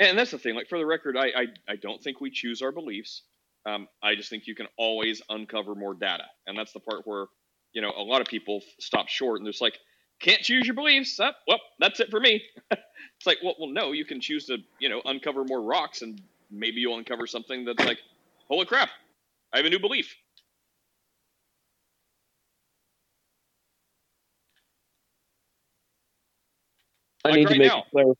Speaker 1: and that's the thing. Like for the record, I I, I don't think we choose our beliefs. Um, I just think you can always uncover more data, and that's the part where you know a lot of people stop short and there's like can't choose your beliefs. Uh, well, that's it for me. *laughs* it's like well, well, no, you can choose to you know uncover more rocks, and maybe you'll uncover something that's like, holy crap, I have a new belief.
Speaker 8: I
Speaker 1: Like
Speaker 8: need
Speaker 1: right
Speaker 8: to make
Speaker 1: now.
Speaker 8: a clar-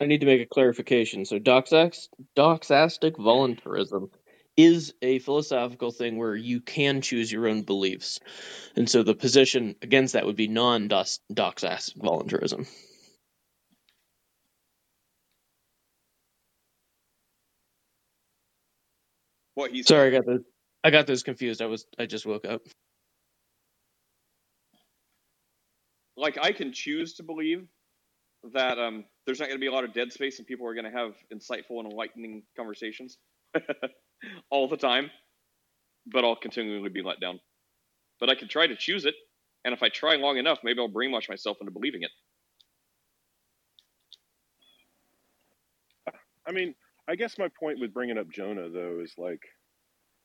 Speaker 8: I need to make a clarification. So doxastic voluntarism is a philosophical thing where you can choose your own beliefs. And so the position against that would be non doxastic voluntarism.
Speaker 1: What he's
Speaker 8: Sorry, I got those I got those confused. I was I just woke up.
Speaker 1: like I can choose to believe that um, there's not going to be a lot of dead space and people are going to have insightful and enlightening conversations *laughs* all the time, but I'll continually be let down. But I can try to choose it, and if I try long enough, maybe I'll brainwash myself into believing it.
Speaker 9: I mean, I guess my point with bringing up Jonah though is like,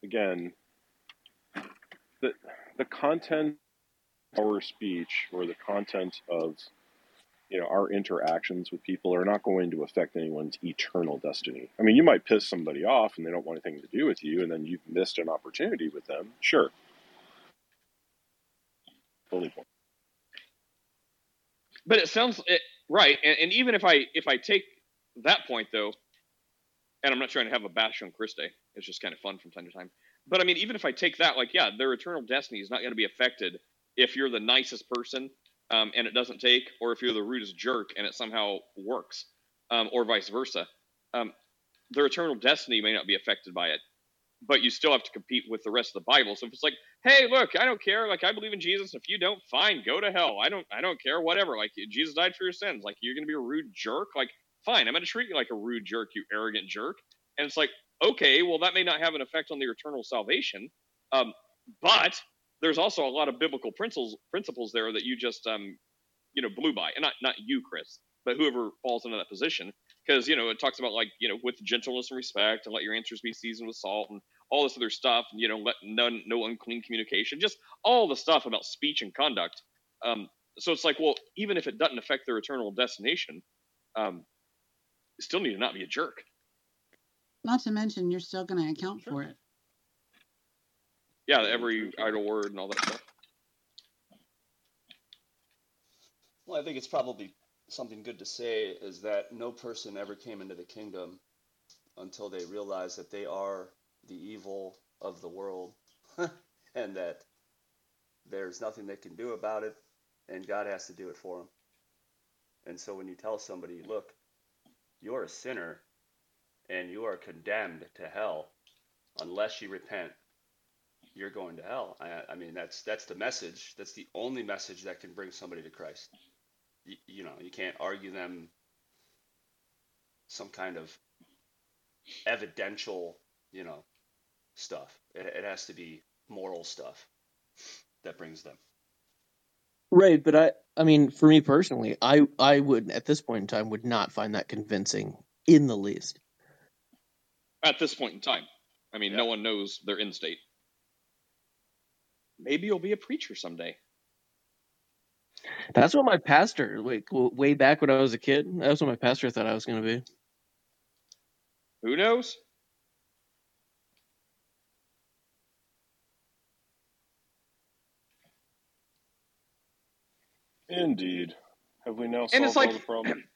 Speaker 9: again, the the content of our speech or the content of you know our interactions with people are not going to affect anyone's eternal destiny. I mean, you might piss somebody off and they don't want anything to do with you, and then you've missed an opportunity with them. Sure, totally.
Speaker 1: but it sounds it, right, and, and even if I if I take that point though, and I'm not trying to have a bash on Christe, it's just kind of fun from time to time. But I mean, even if I take that, like, yeah, their eternal destiny is not going to be affected if you're the nicest person um, and it doesn't take, or if you're the rudest jerk and it somehow works, um, or vice versa. Um, their eternal destiny may not be affected by it, but you still have to compete with the rest of the Bible. So if it's like, hey, look, I don't care, like I believe in Jesus. If you don't, fine, go to hell. I don't, I don't care, whatever. Like Jesus died for your sins. Like you're gonna be a rude jerk. Like fine, I'm gonna treat you like a rude jerk, you arrogant jerk. And it's like, okay, well that may not have an effect on their eternal salvation, um, but there's also a lot of biblical principles principles there that you just um, you know blew by, and not not you, Chris, but whoever falls into that position. Because you know it talks about like you know with gentleness and respect and let your answers be seasoned with salt and all this other stuff and you know let none no unclean communication just all the stuff about speech and conduct. Um, so it's like well even if it doesn't affect their eternal destination um, you still need to not be a jerk.
Speaker 6: Not to mention, you're still going to account for it.
Speaker 1: Yeah every idle word and all that stuff
Speaker 7: Well, I think it's probably something good to say is that no person ever came into the kingdom until they realize that they are the evil of the world *laughs* and that there's nothing they can do about it and God has to do it for them. And so when you tell somebody, look, you're a sinner and you are condemned to hell unless you repent, you're going to hell. I, I mean, that's that's the message. That's the only message that can bring somebody to Christ. You, you know, you can't argue them some kind of evidential, you know, stuff. It, it has to be moral stuff that brings them.
Speaker 8: Right, but I I mean, for me personally, I I would at this point in time would not find that convincing in the least.
Speaker 1: at this point in time i mean no one knows their end state maybe you'll be a preacher someday
Speaker 8: That's what my pastor, like way back when I was a kid, that's what my pastor thought I was going to be.
Speaker 1: who knows
Speaker 9: Indeed. Have we now
Speaker 1: And
Speaker 9: solved
Speaker 1: it's like-
Speaker 9: all the problems? *clears throat*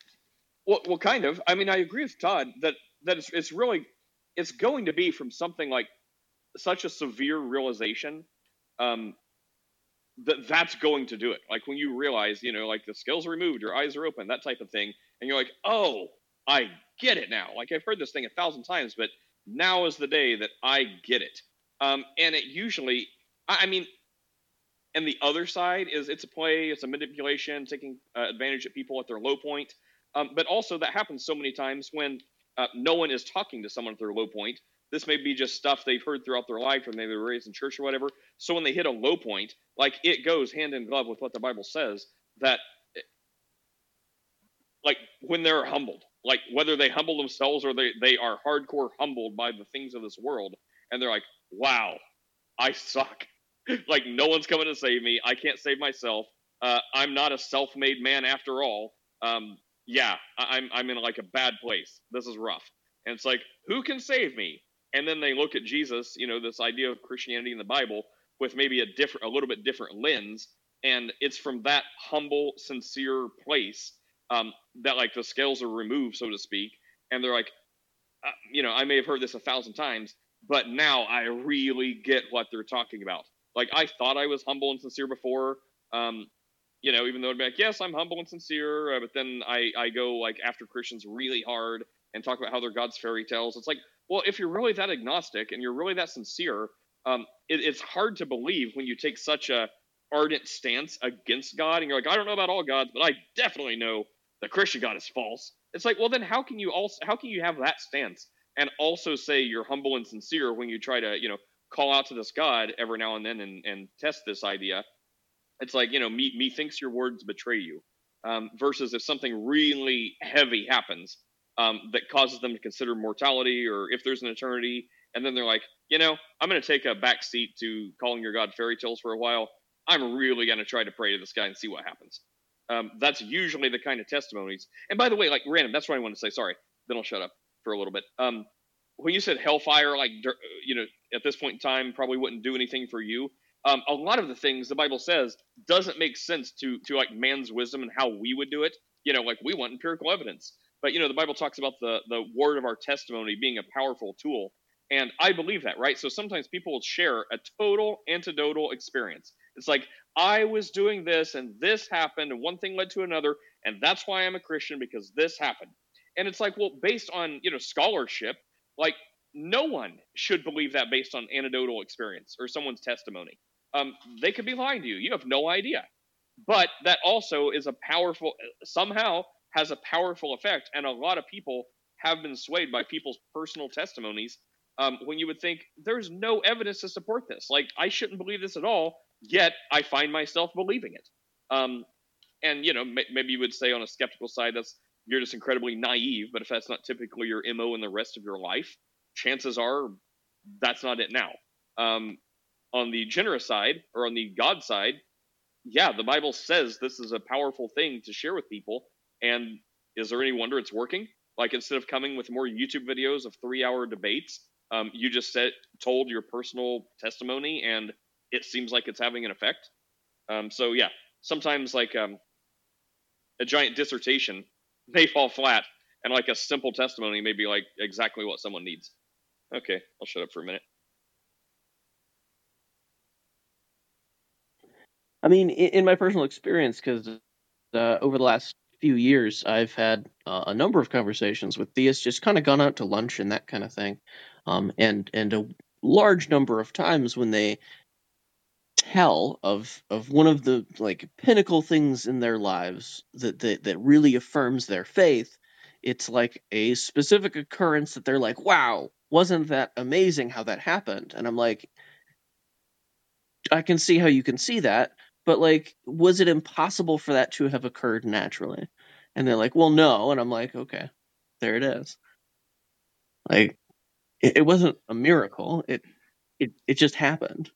Speaker 1: Well, well, kind of. I mean, I agree with Todd that that it's, it's really it's going to be from something like such a severe realization um, that that's going to do it. Like when you realize, you know, like the scales are removed, your eyes are open, that type of thing, and you're like, oh, I get it now. Like I've heard this thing a thousand times, but now is the day that I get it. Um, and it usually, I, I mean, and the other side is it's a play, it's a manipulation, taking uh, advantage of people at their low point. Um, but also that happens so many times when uh, no one is talking to someone at their low point. This may be just stuff they've heard throughout their life, maybe they were raised in church or whatever. So when they hit a low point, like it goes hand in glove with what the Bible says that, like when they're humbled, like whether they humble themselves or they they are hardcore humbled by the things of this world, and they're like, "Wow, I suck. *laughs* like no one's coming to save me. I can't save myself. Uh, I'm not a self-made man after all. Um, yeah, I- I'm I'm in like a bad place. This is rough. And it's like, who can save me? And then they look at Jesus, you know, this idea of Christianity in the Bible with maybe a different, a little bit different lens, and it's from that humble, sincere place um, that like the scales are removed, so to speak, and they're like, uh, you know, I may have heard this a thousand times, but now I really get what they're talking about. Like I thought I was humble and sincere before, um, you know, even though I'd be like, yes, I'm humble and sincere, uh, but then I, I go like after Christians really hard and talk about how they're God's fairy tales. It's like, well, if you're really that agnostic and you're really that sincere, um, it, it's hard to believe when you take such a ardent stance against God and you're like, I don't know about all gods, but I definitely know the Christian God is false. It's like, well, then how can you also how can you have that stance and also say you're humble and sincere when you try to, you know, call out to this God every now and then and, and test this idea? It's like, you know, me, methinks your words betray you. Um, versus if something really heavy happens um, that causes them to consider mortality or if there's an eternity, and then they're like, you know, I'm going to take a back seat to calling your God fairy tales for a while. I'm really going to try to pray to this guy and see what happens. Um, that's usually the kind of testimonies. And by the way, like random, that's what I want to say. Sorry, then I'll shut up for a little bit. Um, when you said hellfire, like you know, at this point in time, probably wouldn't do anything for you. um, a lot of the things the Bible says doesn't make sense to to like man's wisdom and how we would do it. You know, like we want empirical evidence, but you know the Bible talks about the the word of our testimony being a powerful tool, and I believe that, right? So sometimes people will share a total antidotal experience. It's like I was doing this and this happened and one thing led to another, and that's why I'm a Christian because this happened. And it's like, well, based on you know scholarship, like no one should believe that based on anecdotal experience or someone's testimony. Um, they could be lying to you. You have no idea. But that also is a powerful, somehow has a powerful effect. And a lot of people have been swayed by people's personal testimonies um, when you would think there's no evidence to support this. Like, I shouldn't believe this at all, yet I find myself believing it. Um, and, you know, m- maybe you would say on a skeptical side, that's you're just incredibly naive. But if that's not typically your MO in the rest of your life, chances are that's not it now. Um, on the generous side or on the God side, yeah, the Bible says this is a powerful thing to share with people. And is there any wonder it's working? Like instead of coming with more YouTube videos of three hour debates, um, you just said told your personal testimony, and it seems like it's having an effect. Um, so yeah, sometimes like um, a giant dissertation *laughs* may fall flat, and like a simple testimony may be like exactly what someone needs. Okay, I'll shut up for a minute.
Speaker 8: I mean, in, my personal experience, because uh, over the last few years, I've had uh, a number of conversations with theists, just kind of gone out to lunch and that kind of thing, um, and and a large number of times when they tell of of one of the like pinnacle things in their lives that that, that really affirms their faith it's like a specific occurrence that they're like wow wasn't that amazing how that happened? And i'm like i can see how you can see that but like was it impossible for that to have occurred naturally? And they're like well no. And i'm like okay there it is. Like it, it wasn't a miracle. It it it just happened.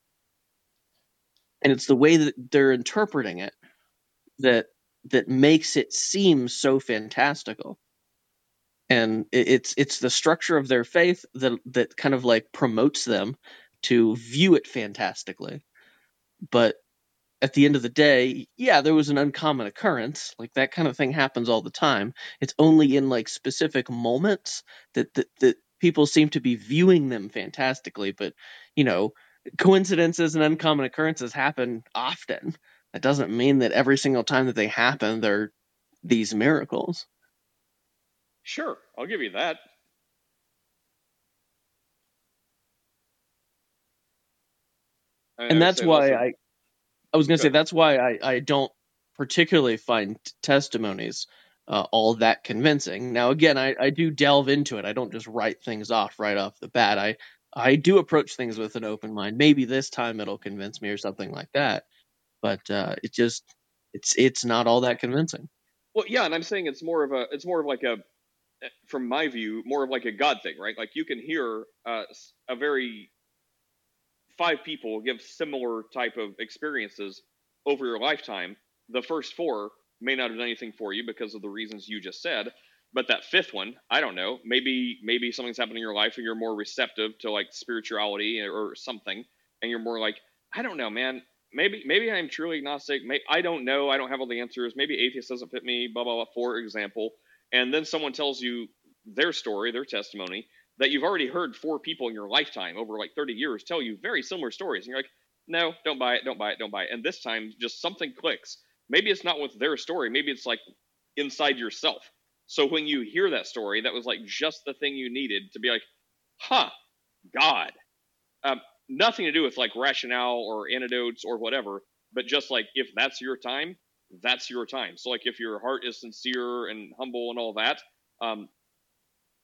Speaker 8: And it's the way that they're interpreting it that that makes it seem so fantastical. And it, it's it's the structure of their faith that that kind of like promotes them to view it fantastically. But at the end of the day, yeah, there was an uncommon occurrence. Like that kind of thing happens all the time. It's only in like specific moments that that, that people seem to be viewing them fantastically. But you know, coincidences and uncommon occurrences happen often. That doesn't mean that every single time that they happen, they're these miracles.
Speaker 1: Sure, I'll give you that. I
Speaker 8: And that's why
Speaker 1: also-
Speaker 8: I I was going to say that's why I, I don't particularly find testimonies uh, all that convincing. Now, again, I, I do delve into it. I don't just write things off right off the bat. I I do approach things with an open mind. Maybe this time it'll convince me or something like that. But uh, it just it's it's not all that convincing.
Speaker 1: Well, yeah, and I'm saying it's more of a it's more of like a from my view, more of like a God thing, right? Like you can hear uh, a very five people give similar type of experiences over your lifetime. The first four may not have done anything for you because of the reasons you just said, but that fifth one, I don't know. Maybe maybe something's happened in your life and you're more receptive to like spirituality or something, and you're more like, I don't know, man. Maybe maybe I'm truly agnostic. May, I don't know. I don't have all the answers. Maybe atheist doesn't fit me. Blah blah blah. For example, and then someone tells you their story, their testimony that you've already heard four people in your lifetime over like 30 years tell you very similar stories, and you're like, no, don't buy it, don't buy it, don't buy it. And this time, just something clicks. Maybe it's not with their story. Maybe it's like inside yourself. So when you hear that story, that was like just the thing you needed to be like, huh, God. Um, nothing to do with like rationale or antidotes or whatever, but just like if that's your time, that's your time. So like if your heart is sincere and humble and all that, um,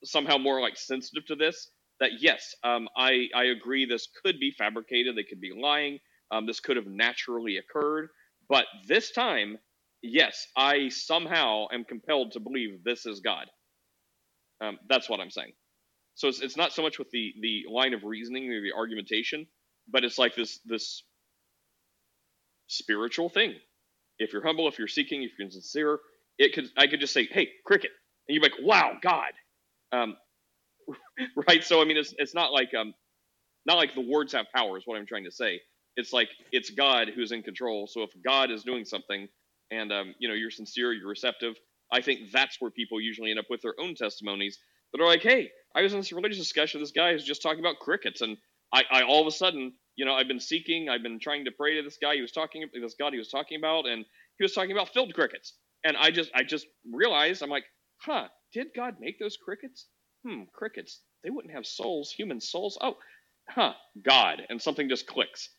Speaker 1: somehow more like sensitive to this, that yes, um, I I agree this could be fabricated. They could be lying. Um, this could have naturally occurred, but this time, yes, I somehow am compelled to believe this is God. Um, that's what I'm saying. So it's, it's not so much with the the line of reasoning or the argumentation, but it's like this this spiritual thing. If you're humble, if you're seeking, if you're sincere, it could I could just say, "Hey, cricket," and you're like, "Wow, God," um, *laughs* right? So I mean, it's it's not like um, not like the words have power is what I'm trying to say, It's like it's God who's in control. So if God is doing something, and um, you know you're sincere, you're receptive, I think that's where people usually end up with their own testimonies that are like, hey, I was in this religious discussion. This guy is just talking about crickets, and I, I all of a sudden, you know, I've been seeking, I've been trying to pray to this guy. He was talking, about this God he was talking about, and he was talking about field crickets. And I just, I just realized, I'm like, huh, did God make those crickets? Hmm, crickets. They wouldn't have souls, human souls. Oh, huh, God, and something just clicks.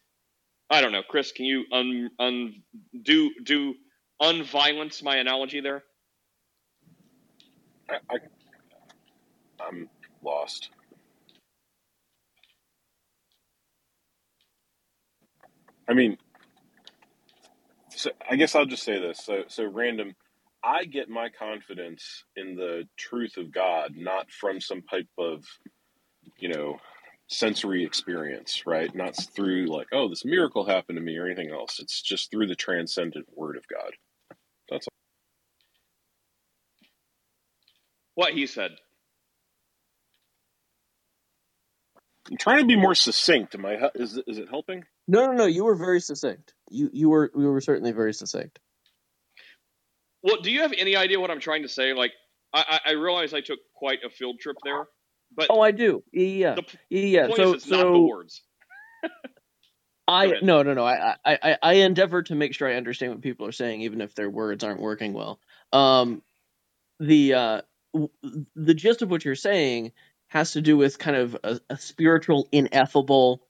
Speaker 1: I don't know, Chris. Can you un, un do do unviolence my analogy there?
Speaker 9: I, I I'm lost. I mean, so I guess I'll just say this. So, so random. I get my confidence in the truth of God not from some type of, you know, sensory experience, right? Not through like, oh, this miracle happened to me or anything else. It's just through the transcendent Word of God. That's all.
Speaker 1: What he said.
Speaker 9: I'm trying to be more succinct. Am I? Is is it helping?
Speaker 8: No, no, no. You were very succinct. You you were you were certainly very succinct.
Speaker 1: Well, do you have any idea what I'm trying to say? Like, I, I realize I took quite a field trip there, but
Speaker 8: oh, I do. Yeah,
Speaker 1: the
Speaker 8: yeah.
Speaker 1: point
Speaker 8: So
Speaker 1: is, it's not the
Speaker 8: so
Speaker 1: words.
Speaker 8: I no no no. I, I I I endeavor to make sure I understand what people are saying, even if their words aren't working well. Um, the uh w- the gist of what you're saying has to do with kind of a, a spiritual ineffable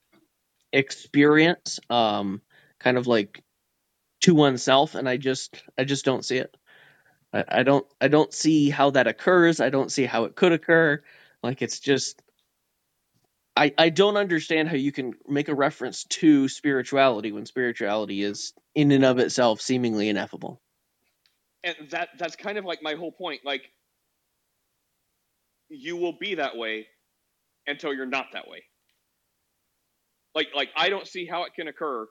Speaker 8: experience um kind of like to oneself and i just i just don't see it I, don't i don't see how that occurs i don't see how it could occur like it's just i i don't understand how you can make a reference to spirituality when spirituality is in and of itself seemingly ineffable
Speaker 1: and that that's kind of like my whole point. Like, you will be that way until you're not that way. Like, like I don't see how it can occur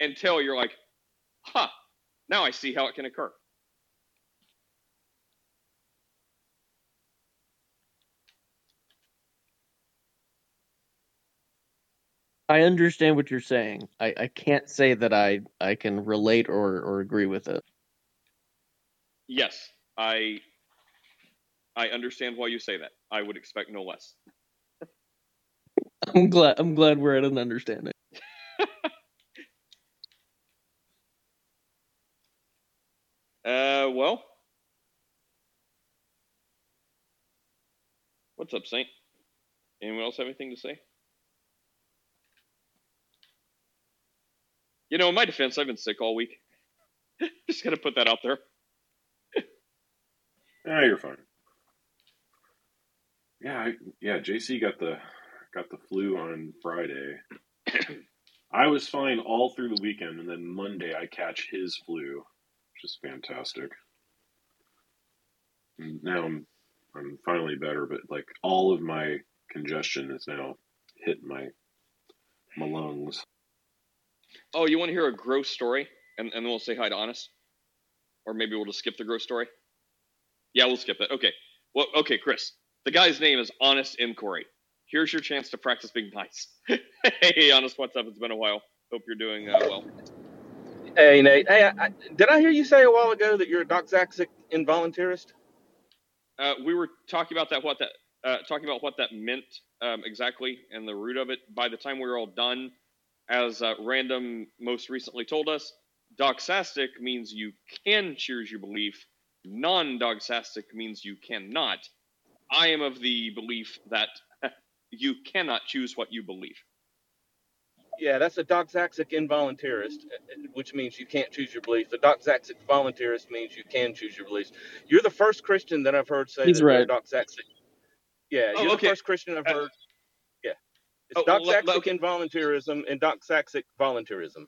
Speaker 1: until you're like, huh, now I see how it can occur.
Speaker 8: I understand what you're saying i i can't say that i i can relate or or agree with it
Speaker 1: Yes, I I understand why you say that. I would expect no less.
Speaker 8: i'm glad i'm glad we're at an understanding *laughs*
Speaker 1: Uh, well, what's up, Saint? Anyone else have anything to say? You know, in my defense, I've been sick all week. *laughs* Just gonna put that out there. *laughs*
Speaker 9: Ah, you're fine. Yeah, I, yeah. JC got the got the flu on Friday. *coughs* I was fine all through the weekend, and then Monday I catch his flu, which is fantastic. And now I'm I'm finally better, but like all of my congestion is now hit my my lungs.
Speaker 1: Oh, you want to hear a gross story, and and then we'll say hi to Honest, or maybe we'll just skip the gross story. Yeah, we'll skip that. Okay. Well, okay, Chris. The guy's name is Honest Inquiry. Here's your chance to practice being nice. *laughs* hey, Honest, what's up? It's been a while. Hope you're doing uh, well.
Speaker 10: Hey Nate, hey, I, I, did I hear you say a while ago that you're a doxaxic involuntarist?
Speaker 1: Uh, we were talking about that. What that uh, talking about what that meant um, exactly, and the root of it. By the time we were all done, as uh, Random most recently told us, doxastic means you can choose your belief. Non-doxastic means you cannot. I am of the belief that *laughs* you cannot choose what you believe.
Speaker 10: Yeah, that's a doxaxic involuntarist, uh, which means you can't choose your beliefs. A doxaxic voluntarist means you can choose your beliefs. You're the first Christian that I've heard say
Speaker 8: He's
Speaker 10: that they're
Speaker 8: right.
Speaker 10: doxaxic. Yeah,
Speaker 1: Oh,
Speaker 10: you're
Speaker 1: okay.
Speaker 10: the first Christian I've
Speaker 1: Uh,
Speaker 10: heard. Yeah, it's
Speaker 1: Oh, well, let-
Speaker 10: doxaxic
Speaker 1: let- okay.
Speaker 10: involuntarism and doxaxic voluntarism.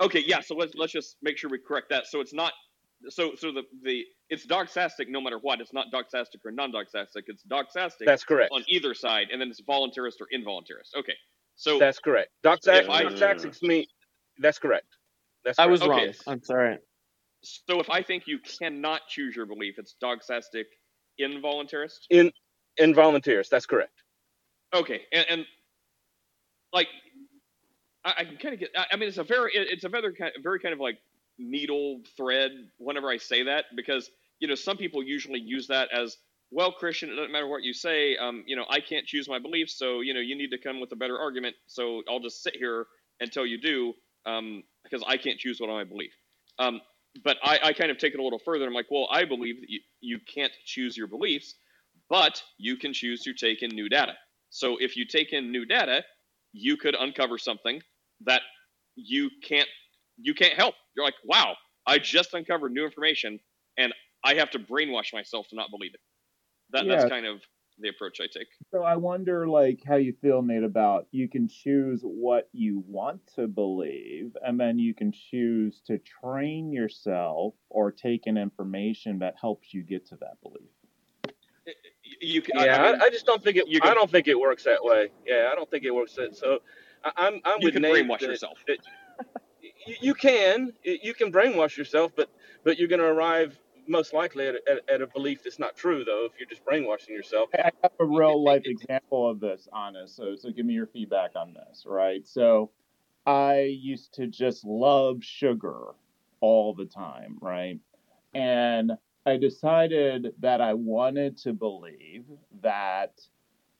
Speaker 1: Okay, yeah. So let's let's just make sure we correct that. So it's not. So so the the it's doxastic no matter what. It's not doxastic or non-doxastic. It's doxastic
Speaker 10: That's correct.
Speaker 1: on either side, and then it's voluntarist or involuntarist. Okay. So
Speaker 10: That's correct. Doxaxic,
Speaker 1: If I-
Speaker 10: doxaxics mean that's correct. That's
Speaker 8: i
Speaker 10: correct.
Speaker 8: was
Speaker 1: Okay.
Speaker 8: wrong i'm sorry
Speaker 1: so if I think you cannot choose your belief, it's doxastic involuntarist.
Speaker 10: in involuntarist. That's correct.
Speaker 1: Okay, and, and like I, I can kind of get. I, I mean, it's a very, it, it's a very kind, very kind of like needle thread. Whenever I say that, because you know, some people usually use that as well, Christian. It doesn't matter what you say. Um, you know, I can't choose my beliefs, so you know, you need to come with a better argument. So I'll just sit here until you do, um, because I can't choose what I believe. Um, but I, I kind of take it a little further. I'm like, well, I believe that you, you can't choose your beliefs, but you can choose to take in new data. So if you take in new data, you could uncover something that you can't you can't help. You're like, wow, I just uncovered new information, and I have to brainwash myself to not believe it. That,
Speaker 2: Yeah.
Speaker 1: That's kind of the approach I take.
Speaker 2: So I wonder, like, how you feel, Nate, about you can choose what you want to believe, and then you can choose to train yourself or take in information that helps you get to that belief.
Speaker 1: You can,
Speaker 10: Yeah,
Speaker 1: I
Speaker 10: I,
Speaker 1: mean,
Speaker 10: I just don't think it.
Speaker 1: you
Speaker 10: I don't think it works that way. Yeah, I don't think it works that. So I, I'm I'm
Speaker 1: you
Speaker 10: with
Speaker 1: can
Speaker 10: Nate.
Speaker 1: brainwash
Speaker 10: that-
Speaker 1: yourself.
Speaker 10: that you, you can you can brainwash yourself, but but you're going to arrive most likely at, a- at, at a belief that's not true though. If you're just brainwashing yourself.
Speaker 2: I I have a real life example of this, honest. So, so give me your feedback on this, right? So, I used to just love sugar all the time, right? And I decided that I wanted to believe that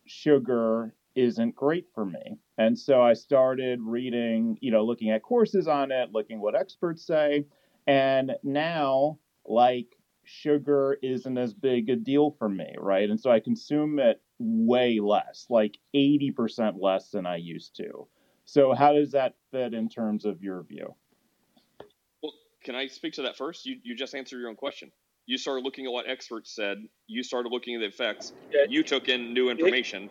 Speaker 2: sugar isn't great for me. And so I started reading, you know, looking at courses on it, looking what experts say. And now, like, sugar isn't as big a deal for me, right? And so I consume it way less, like 80% less than I used to. So, how does that fit in terms of your view?
Speaker 1: Well, can I speak to that first? You you just answered your own question. You started looking at what experts said. You started looking at the effects.
Speaker 10: Yeah.
Speaker 1: You took in new information.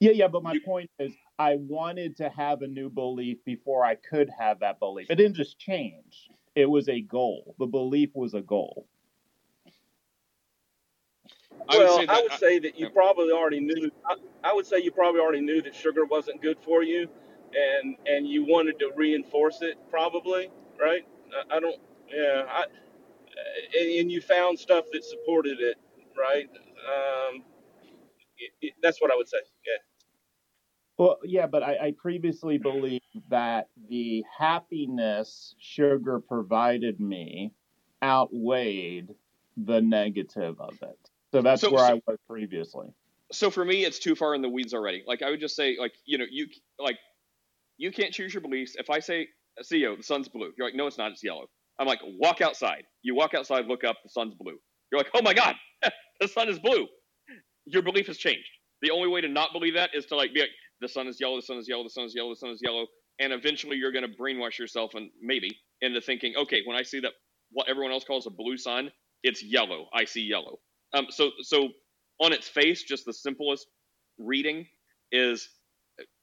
Speaker 2: Yeah, yeah, but my
Speaker 1: You-
Speaker 2: point is, I wanted to have a new belief before I could have that belief. It didn't just change, it was a goal. The belief was a goal.
Speaker 1: I would
Speaker 10: well,
Speaker 1: say that.
Speaker 10: I would say that you
Speaker 1: yeah.
Speaker 10: probably already knew. I, I would say you probably already knew that sugar wasn't good for you, and and you wanted to reinforce it, probably, right? I, I don't. Yeah, I, and, and you found stuff that supported it, right? Um, it, it, that's what I would say. Yeah.
Speaker 2: Well, yeah, but I, I previously believed that the happiness sugar provided me outweighed the negative of it. So that's
Speaker 1: So-
Speaker 2: where
Speaker 1: so-
Speaker 2: I was previously.
Speaker 1: so for me it's too far in the weeds already like i would just say like you know you like you can't choose your beliefs if i say "See, ceo the sun's blue you're like no it's not it's yellow i'm like walk outside. You walk outside look up the sun's blue. You're like oh my god *laughs* the sun is blue. Your belief has changed. The only way to not believe that is to like be like the sun is yellow the sun is yellow the sun is yellow the sun is yellow. And eventually you're going to brainwash yourself and maybe into thinking okay when i see that what everyone else calls a blue sun it's yellow. I see yellow. Um, so so on its face, just the simplest reading is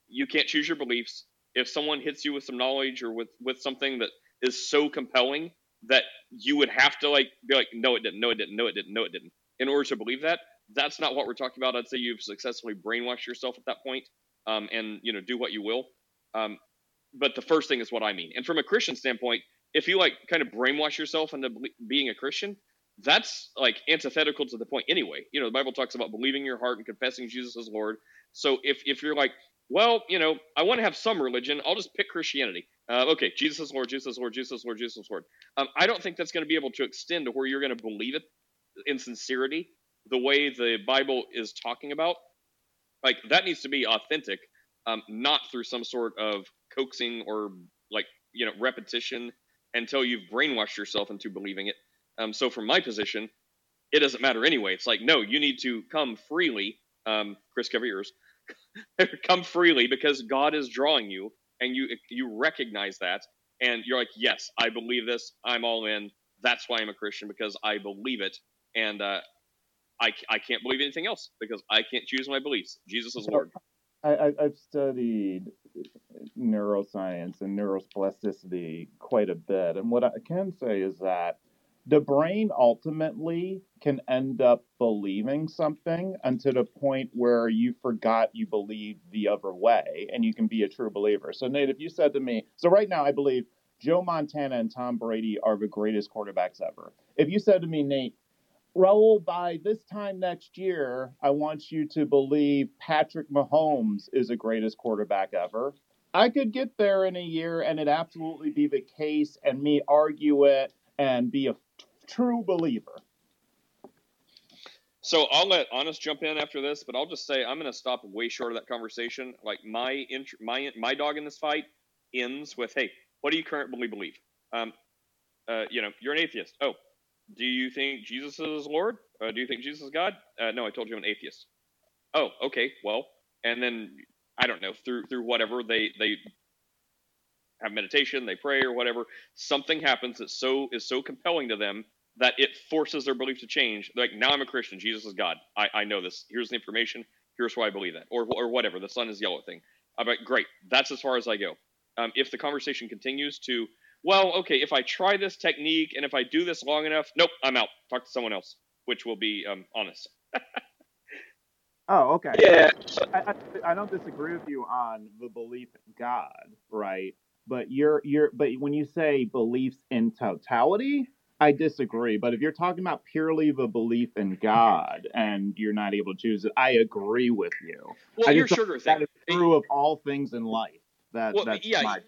Speaker 1: you can't choose your beliefs. If someone hits you with some knowledge or with with something that is so compelling that you would have to like be like, no, it didn't, no, it didn't, no, it didn't, no, it didn't, in order to believe that, that's not what we're talking about. I'd say you've successfully brainwashed yourself at that point, um, and you know, do what you will. Um, but the first thing is what I mean. And from a Christian standpoint, if you like kind of brainwash yourself into being a Christian, that's like antithetical to the point anyway. You know, the Bible talks about believing your heart and confessing Jesus as Lord. So if if you're like, well, you know, I want to have some religion, I'll just pick Christianity. Uh, okay, Jesus is Lord, Jesus is Lord, Jesus is Lord, Jesus is Lord. Um, I don't think that's going to be able to extend to where you're going to believe it in sincerity the way the Bible is talking about. Like that needs to be authentic, um, not through some sort of coaxing or like you know repetition until you've brainwashed yourself into believing it. Um, so from my position, it doesn't matter anyway. It's like no, you need to come freely. Um, Chris, cover yours. *laughs* come freely because God is drawing you, and you you recognize that, and you're like, yes, I believe this. I'm all in. That's why I'm a Christian because I believe it, and uh, I I can't believe anything else because I can't choose my beliefs. Jesus is Lord.
Speaker 2: I, I, I've studied neuroscience and neuroplasticity quite a bit, and what I can say is that the brain ultimately can end up believing something until the point where you forgot you believed the other way, and you can be a true believer. So, Nate, if you said to me, so right now I believe Joe Montana and Tom Brady are the greatest quarterbacks ever. If you said to me, Nate, Raul, by this time next year, I want you to believe Patrick Mahomes is the greatest quarterback ever. I could get there in a year and it absolutely be the case, and me argue it and be a true believer.
Speaker 1: So I'll let Honest jump in after this, but I'll just say I'm going to stop way short of that conversation. Like my int- my my dog in this fight ends with, "Hey, what do you currently believe?" Um, uh, you know, you're an atheist. Oh, do you think Jesus is Lord? Uh, do you think Jesus is God? Uh, no, I told you I'm an atheist. Oh, okay, well, and then I don't know through through whatever they they have meditation, they pray or whatever. Something happens that so is so compelling to them that it forces their belief to change. Like now I'm a Christian, Jesus is God. I, I know this. Here's the information. Here's why I believe that, or or whatever. The sun is yellow thing. I'm like, great. That's as far as I go. Um, if the conversation continues to, well, okay, if I try this technique and if I do this long enough, nope, I'm out. Talk to someone else, which will be um, honest. *laughs*
Speaker 2: Oh, okay.
Speaker 10: Yeah.
Speaker 2: I, I, I don't disagree with you on the belief in God, right? But you're you're but when you say beliefs in totality, I disagree. But if you're talking about purely the belief in God and you're not able to choose it, I agree with you.
Speaker 1: Well, your sugar thing.
Speaker 2: that is true of all things in life. That
Speaker 1: Well,
Speaker 2: that's
Speaker 1: yeah,
Speaker 2: my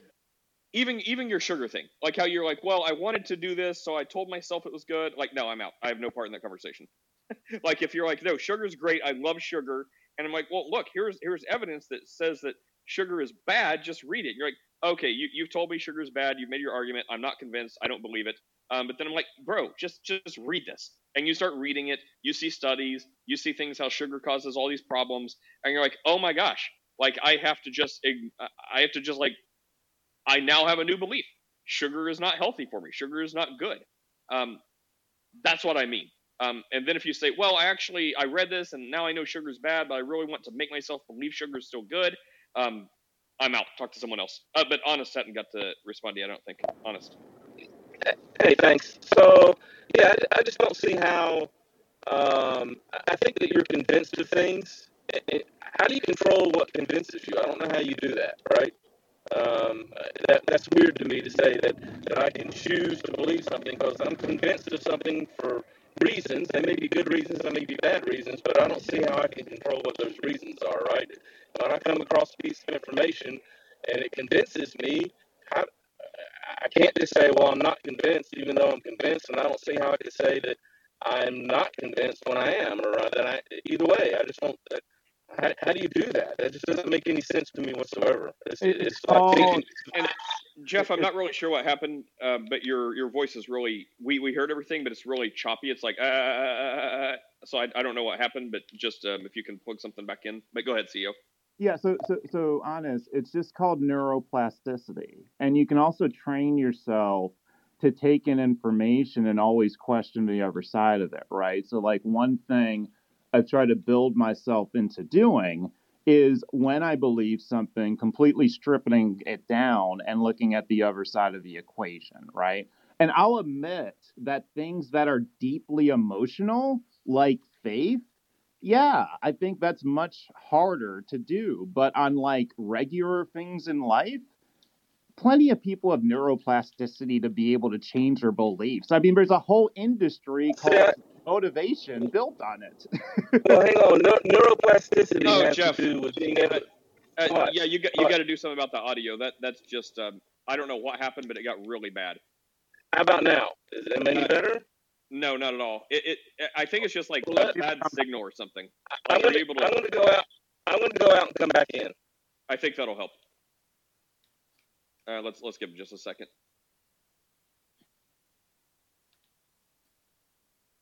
Speaker 1: even even your sugar thing, like how you're like, well, I wanted to do this, so I told myself it was good. Like, no, I'm out. I have no part in that conversation. *laughs* like, if you're like, no, sugar's great, I love sugar, and I'm like, well, look, here's here's evidence that says that sugar is bad. Just read it. You're like, okay, you you've told me sugar is bad. You've made your argument. I'm not convinced. I don't believe it. Um, but then I'm like, bro, just just read this, and you start reading it. You see studies. You see things how sugar causes all these problems, and you're like, oh my gosh, like I have to just I have to just like I now have a new belief. Sugar is not healthy for me. Sugar is not good. Um, that's what I mean. Um, and then if you say, well, I actually I read this and now I know sugar is bad, but I really want to make myself believe sugar is still good. Um, I'm out. Talk to someone else. Uh, but honest hadn't got to respond yet. I don't think. Honest.
Speaker 10: Hey, thanks. So, yeah, I, I just don't see how. Um, I think that you're convinced of things. How do you control what convinces you? I don't know how you do that, right? Um, that, that's weird to me to say that, that I can choose to believe something because I'm convinced of something for reasons. They may be good reasons, they may be bad reasons, but I don't see how I can control what those reasons are, right? When I come across a piece of information and it convinces me, how, I can't just say, well, I'm not convinced, even though I'm convinced, and I don't see how I could say that I'm not convinced when I am, or uh, that I, either way, I just don't. Uh, how, how do you do that? That just doesn't make any sense to me whatsoever. It's,
Speaker 2: It-
Speaker 10: it's
Speaker 2: it's
Speaker 10: like
Speaker 2: all-
Speaker 10: thinking,
Speaker 1: And Jeff, I'm not really sure what happened, uh, but your your voice is really we we heard everything, but it's really choppy. It's like uh, so I, I don't know what happened, but just um, if you can plug something back in. But go ahead, CEO.
Speaker 2: Yeah, so so so honest, it's just called neuroplasticity. And you can also train yourself to take in information and always question the other side of it, right? So like one thing I've tried to build myself into doing is when I believe something, completely stripping it down and looking at the other side of the equation, right? And I'll admit that things that are deeply emotional, like faith, yeah, I think that's much harder to do. But on like regular things in life, plenty of people have neuroplasticity to be able to change their beliefs. I mean, there's a whole industry called
Speaker 10: I-
Speaker 2: motivation built on it.
Speaker 10: well, hang on. Neu- neuroplasticity
Speaker 1: Oh,
Speaker 10: has
Speaker 1: Jeff.
Speaker 10: to do with being able.
Speaker 1: Uh,
Speaker 10: What?
Speaker 1: yeah, you got you got to do something about the audio. That that's just um, I don't know what happened, but it got really bad.
Speaker 10: How about now? Is it any
Speaker 1: Uh,
Speaker 10: better?
Speaker 1: No, not at all. It, it I think it's just like
Speaker 10: Well,
Speaker 1: a bad signal or something.
Speaker 10: I'm
Speaker 1: Like, you
Speaker 10: I'm
Speaker 1: to?
Speaker 10: gonna go out. I'm gonna go out and come back in.
Speaker 1: I think that'll help. Uh, let's let's give it just a second.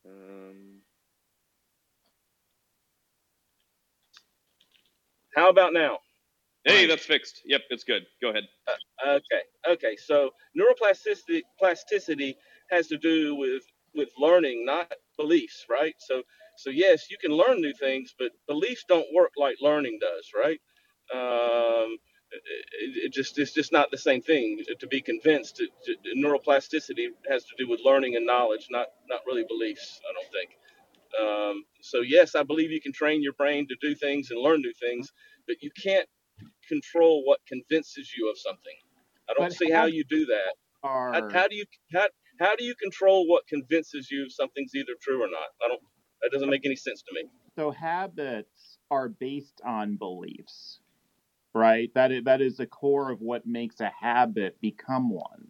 Speaker 1: Um,
Speaker 10: How about now?
Speaker 1: hey, that's fixed. Yep, it's good. Go ahead.
Speaker 10: Okay, okay. So neuroplasticity plasticity has to do with with learning, not beliefs, right? So so yes, you can learn new things, but beliefs don't work like learning does, right? Um, it, it just it's just not the same thing. To be convinced, to, to, neuroplasticity has to do with learning and knowledge, not not really beliefs. I don't think. Um, so yes, I believe you can train your brain to do things and learn new things, but you can't control what convinces you of something. I don't
Speaker 2: But
Speaker 10: see how
Speaker 2: how
Speaker 10: you do that. How, how do you how, how do you control what convinces you something's either true or not? I don't. That doesn't make any sense to me.
Speaker 2: So habits are based on beliefs, right? That is, that is the core of what makes a habit become one.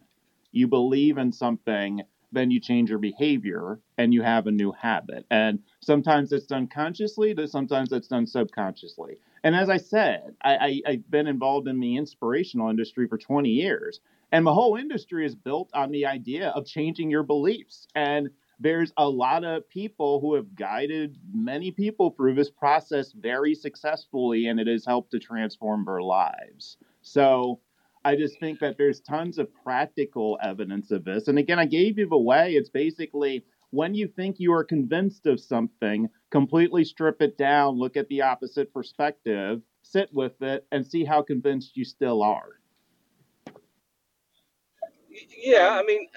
Speaker 2: You believe in something, then you change your behavior and you have a new habit. And sometimes it's done consciously, sometimes it's done subconsciously. And as I said, I, I, have been involved in the inspirational industry for 20 years. And the whole industry is built on the idea of changing your beliefs. And there's a lot of people who have guided many people through this process very successfully, and it has helped to transform their lives. So I just think that there's tons of practical evidence of this. And again, I gave you the way. It's basically when you think you are convinced of something, completely strip it down, look at the opposite perspective, sit with it, and see how convinced you still are.
Speaker 10: Yeah, I mean,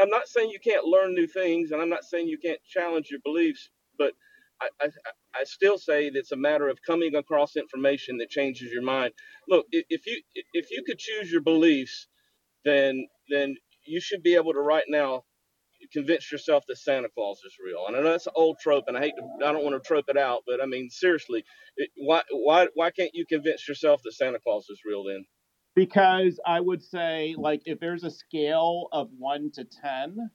Speaker 10: I'm not saying you can't learn new things, and I'm not saying you can't challenge your beliefs, but I, I, I still say that it's a matter of coming across information that changes your mind. Look, if you if you could choose your beliefs, then then you should be able to right now convince yourself that Santa Claus is real. And I know that's an old trope, and I hate to, I don't want to trope it out, but I mean seriously, it, why why why can't you convince yourself that Santa Claus is real then?
Speaker 2: Because I would say, like, if there's a scale of one to ten,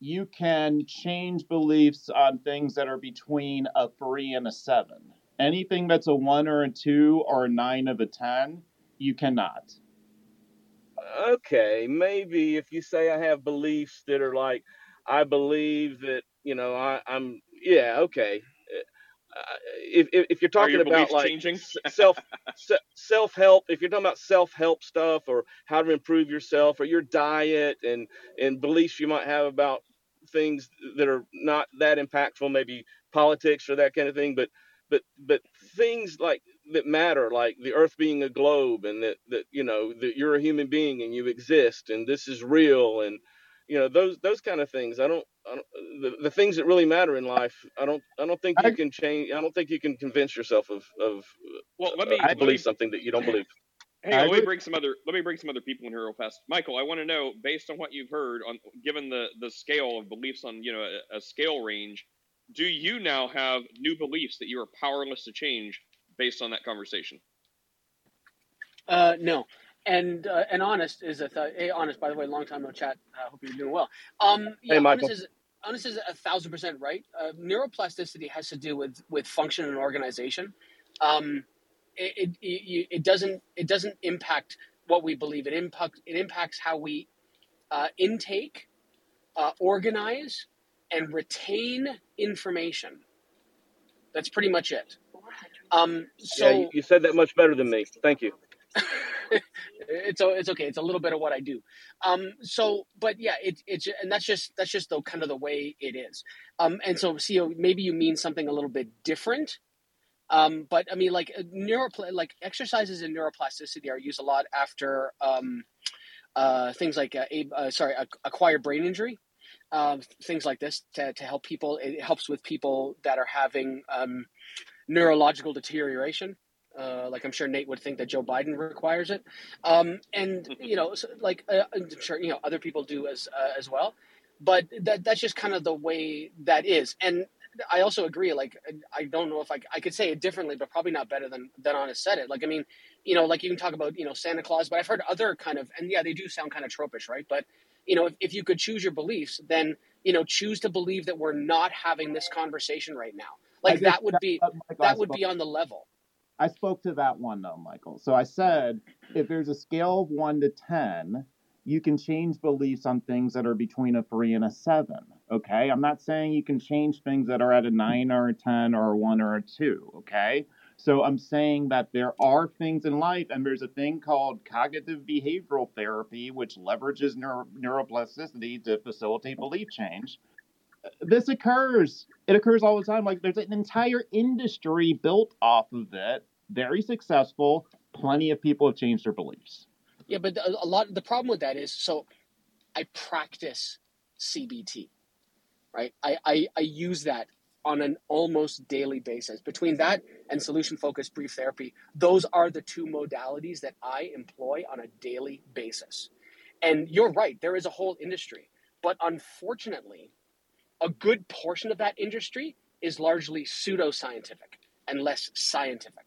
Speaker 2: you can change beliefs on things that are between a three and a seven. Anything that's a one or a two or a nine of a ten, you cannot.
Speaker 10: Okay, maybe if you say I have beliefs that are like, I believe that you know I, I'm yeah okay. Uh, if, if, you're talking about like
Speaker 1: changing?
Speaker 10: self self help, if you're talking about self help stuff or how to improve yourself or your diet and and beliefs you might have about things that are not that impactful, maybe politics or that kind of thing, but but but things like that matter, like the Earth being a globe, and that that you know that you're a human being and you exist, and this is real, and you know those those kind of things. I don't the, the things that really matter in life. I don't I don't think you can change. I don't think you can convince yourself of of
Speaker 1: well, let me
Speaker 10: uh, believe something that you don't believe.
Speaker 1: Hey, let me bring some other let me bring some other people in here real fast. Michael, I want to know based on what you've heard on given the the scale of beliefs on you know a, a scale range, do you now have new beliefs that you are powerless to change based on that conversation?
Speaker 11: Uh, no. And uh, and honest is a th- hey honest by the way long time no chat I uh, hope you're doing well um yeah,
Speaker 10: hey Michael
Speaker 11: honest is, honest is a thousand percent right uh, neuroplasticity has to do with with function and organization um it, it, it doesn't it doesn't impact what we believe. It impact it impacts how we uh, intake, uh, organize, and retain information. That's pretty much it. Um, so
Speaker 10: yeah, you said that much better than me. Thank you. *laughs*
Speaker 11: it's it's okay. It's a little bit of what I do. Um, so, but yeah, it, it's and that's just that's just the kind of the way it is. Um, and so, see, maybe you mean something a little bit different um, but I mean, like uh, neuropl- like exercises in neuroplasticity are used a lot after um, uh, things like uh, uh, sorry, acquired brain injury, um, things like this to, to help people. It helps with people that are having um, neurological deterioration. Uh, like I'm sure Nate would think that Joe Biden requires it, um, and *laughs* you know, so like uh, I'm sure you know other people do as as well. But that that's just kind of the way that is, and I also agree. Like, I don't know if I, I could say it differently, but probably not better than than Honest said it. Like, I mean, you know, like you can talk about you know Santa Claus, but I've heard other kind of, and yeah, they do sound kind of tropish, right? But you know, if, if you could choose your beliefs, then you know, choose to believe that we're not having this conversation right now. Like that would be that would be on the level.
Speaker 2: I spoke to that one though, Michael. So I said, if there's a scale of one to ten, you can change beliefs on things that are between a three and a seven. Okay. I'm not saying you can change things that are at a nine or a 10 or a one or a two. Okay. So I'm saying that there are things in life, and there's a thing called cognitive behavioral therapy, which leverages neuro- neuroplasticity to facilitate belief change. This occurs. It occurs all the time. Like there's an entire industry built off of it, very successful. Plenty of people have changed their beliefs.
Speaker 11: Yeah, but a lot. The problem with that is, so I practice CBT, right? I, I, I use that on an almost daily basis. Between that and solution focused brief therapy, those are the two modalities that I employ on a daily basis. And you're right, there is a whole industry. But unfortunately, a good portion of that industry is largely pseudoscientific and less scientific.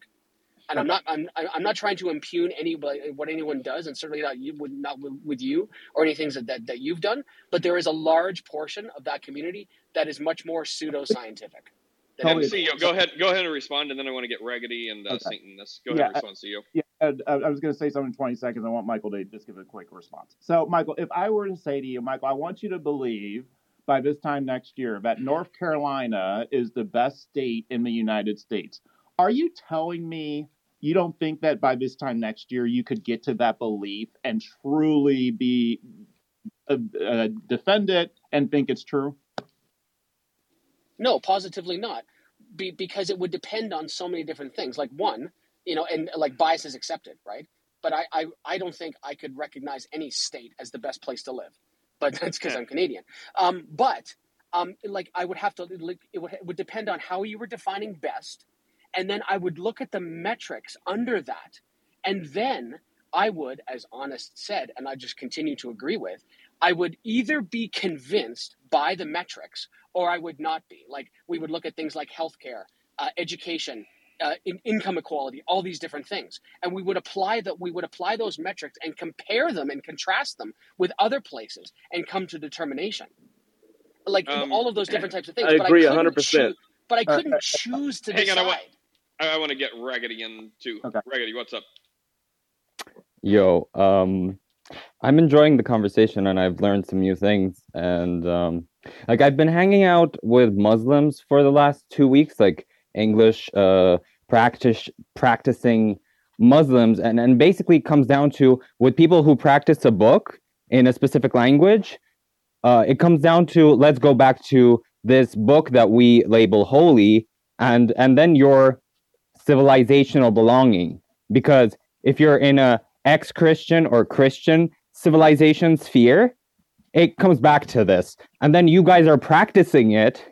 Speaker 11: And I'm not I'm I'm not trying to impugn anybody what anyone does, and certainly not you would not with you or any things that, that that you've done. But there is a large portion of that community that is much more pseudoscientific. than
Speaker 1: And
Speaker 11: everybody
Speaker 1: CEO, go ahead, go ahead and respond, and then I want to get Raggedy and uh,
Speaker 2: Okay.
Speaker 1: Saint in this. Go
Speaker 2: Yeah,
Speaker 1: ahead and respond, CEO.
Speaker 2: Yeah, and, uh, I was going to say something in 20 seconds. I want Michael to just give a quick response. So, Michael, if I were to say to you, Michael, I want you to believe by this time next year that North Carolina is the best state in the United States, are you telling me you don't think that by this time next year you could get to that belief and truly be uh, uh, defend it and think it's true?
Speaker 11: No, positively not. Be, because it would depend on so many different things. Like one, you know, and like bias is accepted, right? But I, I, I don't think I could recognize any state as the best place to live. But *laughs* that's because. I'm Canadian. Um, but um, like I would have to, like, it would, it would depend on how you were defining best, and then I would look at the metrics under that, and then I would, as Honest said, and I just continue to agree with, I would either be convinced by the metrics or I would not be. Like we would look at things like healthcare, uh, education, uh, in, income equality, all these different things, and we would apply that. We would apply those metrics and compare them and contrast them with other places and come to determination. Like
Speaker 1: Um,
Speaker 11: all of those different types of things.
Speaker 10: I
Speaker 11: but
Speaker 10: agree
Speaker 11: couldn't
Speaker 10: 100%.
Speaker 11: But I
Speaker 2: Uh,
Speaker 11: couldn't choose to
Speaker 1: Hang
Speaker 11: decide.
Speaker 1: on, I want, I, I want to get Raggedy in too.
Speaker 2: Okay.
Speaker 1: Raggedy, what's up?
Speaker 12: Yo, um, I'm enjoying the conversation and I've learned some new things. And um, like I've been hanging out with Muslims for the last two weeks, like English uh, practice practicing Muslims, and and basically comes down to with people who practice a book in a specific language. Uh, it comes down to let's go back to this book that we label holy, and and then your civilizational belonging, because if you're in a ex-Christian or Christian civilization sphere, it comes back to this. And then you guys are practicing it,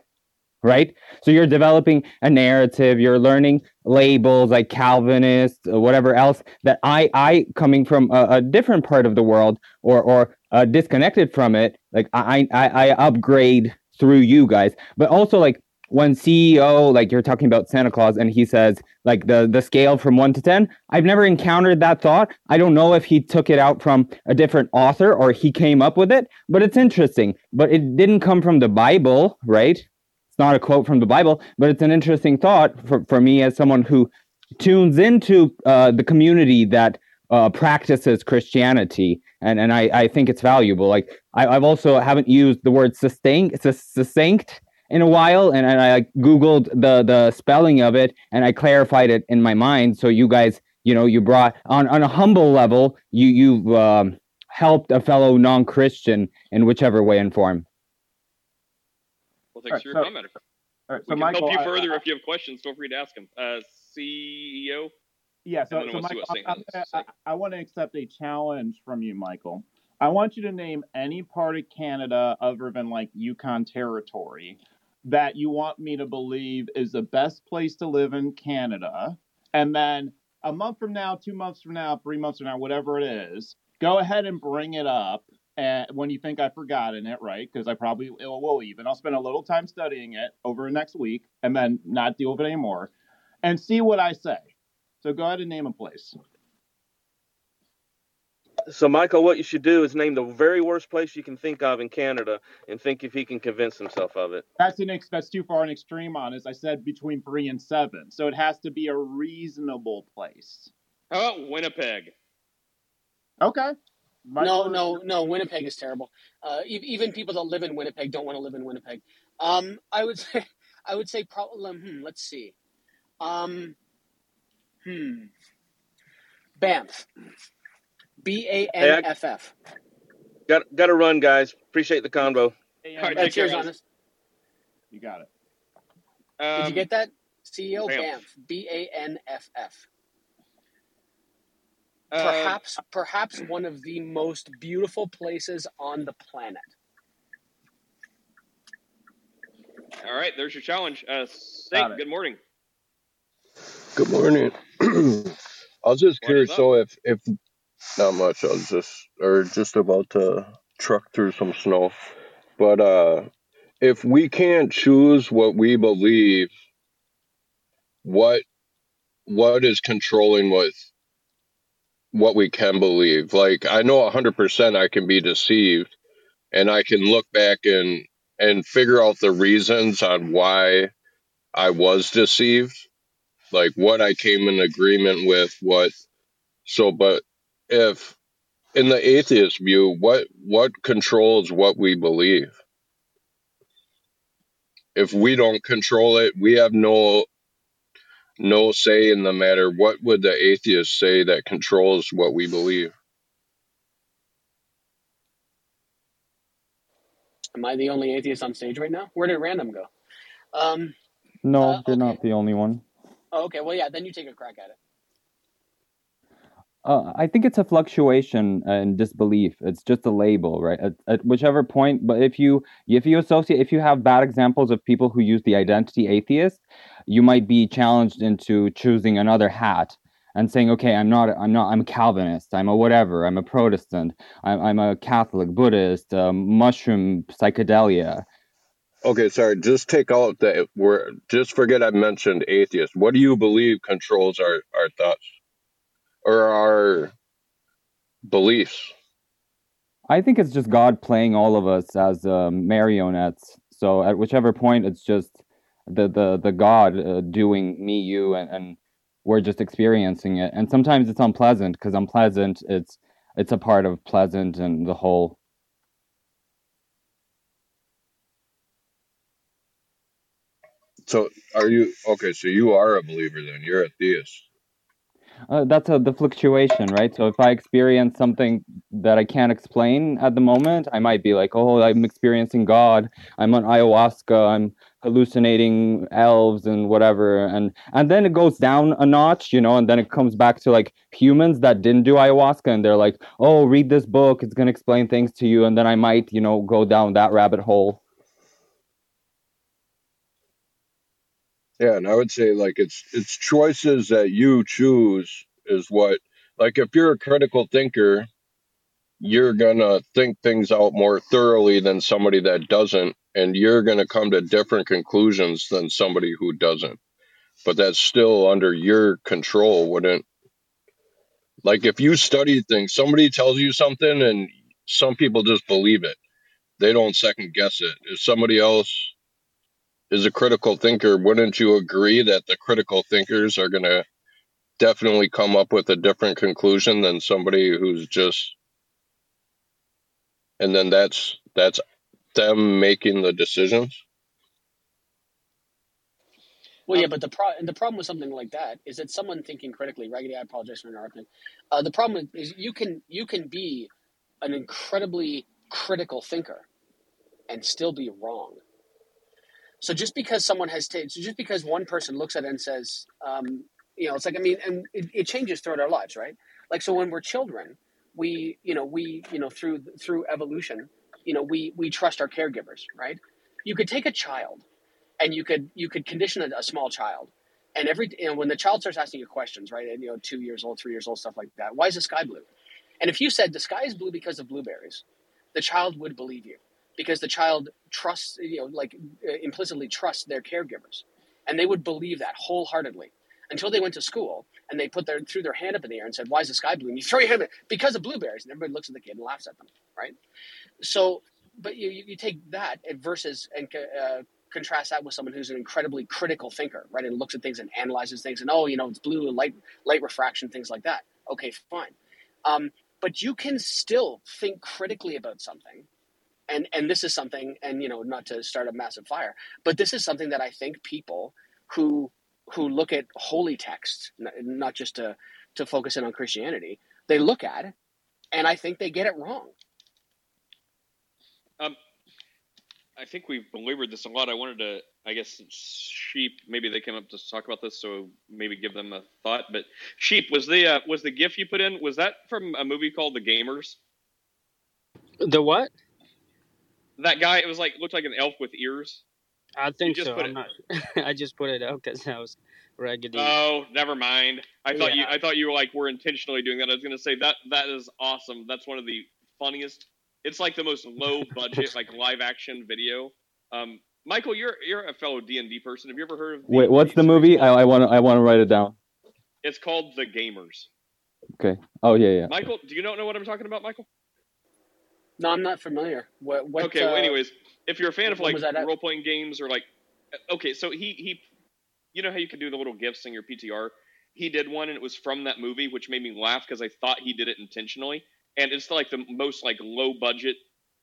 Speaker 12: right? So you're developing a narrative, you're learning labels like Calvinist, or whatever else that I I coming from a, a different part of the world or or uh, disconnected from it, like I, I I upgrade through you guys. But also like when CEO like you're talking about Santa Claus and he says like the the scale from 1 to 10 I've never encountered that thought I don't know if he took it out from a different author or he came up with it but it's interesting but it didn't come from the Bible right it's not a quote from the Bible but it's an interesting thought for, for me as someone who tunes into uh, the community that uh, practices Christianity, and and I, I think it's valuable. Like I, I've also haven't used the word succinct, succinct in a while, and, and I googled the the spelling of it, and I clarified it in my mind. So you guys, you know, you brought on on a humble level, you you've um, helped a fellow non Christian in whichever way and form.
Speaker 1: Thanks
Speaker 2: right,
Speaker 1: for your
Speaker 2: so,
Speaker 1: comment.
Speaker 2: all right,
Speaker 1: We can
Speaker 2: Michael,
Speaker 1: help you further
Speaker 2: I,
Speaker 1: if you have questions. Feel free to ask them. Uh, CEO,
Speaker 2: Yeah, so so Michael, I'm, I'm
Speaker 1: has to
Speaker 2: gonna,
Speaker 1: say.
Speaker 2: I, I want to accept a challenge from you, Michael. I want you to name any part of Canada other than like Yukon Territory that you want me to believe is the best place to live in Canada, and then a month from now, two months from now, three months from now, whatever it is, go ahead and bring it up. And when you think I've forgotten it, right? Because I probably will will even. I'll spend a little time studying it over the next week, and then not deal with it anymore, and see what I say. So go ahead and name a place.
Speaker 10: So, Michael, what you should do is name the very worst place you can think of in Canada and think if he can convince himself of it.
Speaker 2: That's an ex- that's too far an extreme on us. I said between three and seven, so it has to be a reasonable place.
Speaker 1: How about Winnipeg?
Speaker 2: Okay.
Speaker 11: No,
Speaker 2: Michael,
Speaker 11: no, no. Winnipeg is terrible. Uh, e- even people that live in Winnipeg don't want to live in Winnipeg. Um, I would *laughs* say, I would say probably. Hmm, let's see. Um, hmm. Banff. B A
Speaker 10: Hey,
Speaker 11: N
Speaker 10: I
Speaker 11: F F.
Speaker 10: got got to run, guys. Appreciate the convo.
Speaker 2: AM,
Speaker 1: All right,
Speaker 11: cheers, honest.
Speaker 2: you got it.
Speaker 11: Did you
Speaker 1: Um,
Speaker 11: get that? CEO
Speaker 1: Banff.
Speaker 11: Banff. B A N F F.
Speaker 1: Uh,
Speaker 11: Perhaps, perhaps one of the most beautiful places on the planet.
Speaker 1: all right, there's your challenge. Uh,
Speaker 2: Got
Speaker 1: Saint, good morning.
Speaker 9: Good morning. *clears throat* I was just curious. So if if not much, I was just or just about to truck through some snow,
Speaker 13: but uh, if we can't choose what we believe, what what is controlling what what we can believe? Like I know hundred percent I can be deceived, and I can look back and and figure out the reasons on why I was deceived, like what I came in agreement with, what. So, but if in the atheist view, what what controls what we believe? If we don't control it, we have no no say in the matter. What would the atheist say that controls what we believe?
Speaker 11: Am I the only atheist on stage right now? Where did random go? Um,
Speaker 12: No,
Speaker 11: uh,
Speaker 12: you're
Speaker 11: okay.
Speaker 12: not the only one.
Speaker 11: Oh, okay. Well, yeah. Then you take a crack at it.
Speaker 12: Uh, I think it's a fluctuation in disbelief. It's just a label, right? At, at whichever point, but if you if you associate, if you have bad examples of people who use the identity atheist, you might be challenged into choosing another hat and saying, okay, I'm not, I'm not, I'm a Calvinist, I'm a whatever, I'm a Protestant, I'm, I'm a Catholic, Buddhist, um, mushroom, psychedelia.
Speaker 13: Okay, sorry. Just take out the word. Just forget I mentioned atheist. What do you believe controls our our thoughts or our beliefs?
Speaker 12: I think it's just God playing all of us as uh, marionettes. So at whichever point, it's just the the the God uh, doing me, you, and, and we're just experiencing it. And sometimes it's unpleasant because unpleasant. It's it's a part of pleasant and the whole.
Speaker 13: So are you okay? So you are a believer then? You're a theist.
Speaker 12: Uh, that's a, the fluctuation, right? So if I experience something that I can't explain at the moment, I might be like, "Oh, I'm experiencing God. I'm on ayahuasca. I'm hallucinating elves and whatever." And and then it goes down a notch, you know, and then it comes back to like humans that didn't do ayahuasca, and they're like, "Oh, read this book. It's gonna explain things to you." And then I might, you know, go down that rabbit hole.
Speaker 13: Yeah, and I would say like it's it's choices that you choose is what like if you're a critical thinker, you're gonna think things out more thoroughly than somebody that doesn't, and you're gonna come to different conclusions than somebody who doesn't. But that's still under your control, wouldn't like if you study things, somebody tells you something and some people just believe it. They don't second guess it. If somebody else is a critical thinker, wouldn't you agree that the critical thinkers are going to definitely come up with a different conclusion than somebody who's just and then that's that's them making the decisions?
Speaker 11: Well, yeah, but the pro- the problem with something like that is that someone thinking critically. Raggedy, I apologize for interrupting. Uh, the problem is you can you can be an incredibly critical thinker and still be wrong. So just because someone has taken, so just because one person looks at it and says, um, you know, it's like I mean, and it, it changes throughout our lives, right? Like so, when we're children, we, you know, we, you know, through through evolution, you know, we we trust our caregivers, right? You could take a child, and you could you could condition a, a small child, and every you know when the child starts asking you questions, right? And you know, two years old, three years old, stuff like that. Why is the sky blue? And if you said the sky is blue because of blueberries, the child would believe you because the child trusts, you know, like uh, implicitly trusts their caregivers, and they would believe that wholeheartedly until they went to school and they put their threw their hand up in the air and said, "Why is the sky blue?" And you throw your hand up because of blueberries, and everybody looks at the kid and laughs at them, right? So, but you you take that versus and uh, contrast that with someone who's an incredibly critical thinker, right, and looks at things and analyzes things, and oh, you know, it's blue, light light refraction, things like that. Okay, fine. Um, but you can still think critically about something and and this is something and you know not to start a massive fire but this is something that i think people who who look at holy texts not just to to focus in on christianity they look at and i think they get it wrong
Speaker 1: Um, I think we've belabored this a lot. I wanted to, I guess, sheep. Maybe they came up to talk about this, so maybe give them a thought. But sheep was the uh, was the gif you put in? Was that from a movie called The Gamers?
Speaker 14: The what?
Speaker 1: That guy, it was like looked like an elf with ears.
Speaker 14: I think
Speaker 1: just
Speaker 14: so.
Speaker 1: put
Speaker 14: I'm
Speaker 1: it-
Speaker 14: not. *laughs* I just put it out because I was raggedy.
Speaker 1: Oh, never mind. I thought you. I thought you were like were intentionally doing that. I was going to say that that is awesome. That's one of the funniest It's like the most low budget, like *laughs* live action video. Um, Michael, you're you're a fellow D and D person. Have you ever heard of?
Speaker 12: Wait, what's the movie? I, I want to I want to write it down.
Speaker 1: It's called The Gamers.
Speaker 12: Okay. Oh yeah, yeah.
Speaker 1: Michael, do you not know what I'm talking about, Michael?
Speaker 11: No, I'm not familiar. What? what
Speaker 1: okay.
Speaker 11: uh,
Speaker 1: well, anyways, if you're a fan of like
Speaker 11: was that at?
Speaker 1: role playing games or like, okay, so he he, you know how you can do the little gifts in your PTR. He did one, and it was from that movie, which made me laugh because I thought he did it intentionally. And it's like the most like low budget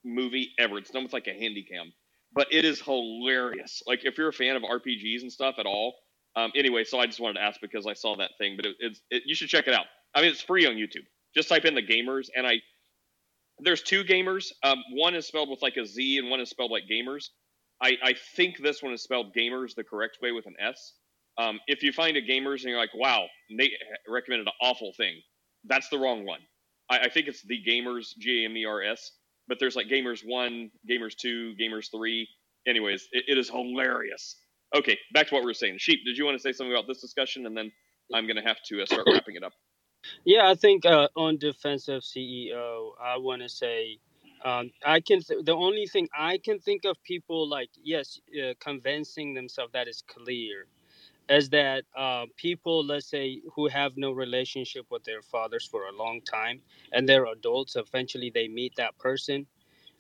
Speaker 1: movie ever. It's done with like a handy cam, but it is hilarious. Like if you're a fan of RPGs and stuff at all. Um, anyway, so I just wanted to ask because I saw that thing, but it, it's it, you should check it out. I mean, it's free on YouTube. Just type in the gamers, and I there's two gamers. Um, one is spelled with like a Z, and one is spelled like gamers. I, I think this one is spelled gamers the correct way with an S. Um, if you find a gamers and you're like, wow, Nate recommended an awful thing, that's the wrong one. I, I think it's the gamers, G A M E R S, but there's like gamers one, gamers two, gamers three. Anyways, it, it is hilarious. Okay, back to what we were saying. Sheep, did you want to say something about this discussion? And then I'm going to have to uh, start wrapping it up.
Speaker 14: Yeah, I think uh, on defensive CEO, I want to say um, I can. Th- the only thing I can think of people like yes, uh, convincing themselves that is clear, is that uh, people, let's say, who have no relationship with their fathers for a long time, and they're adults. Eventually, they meet that person,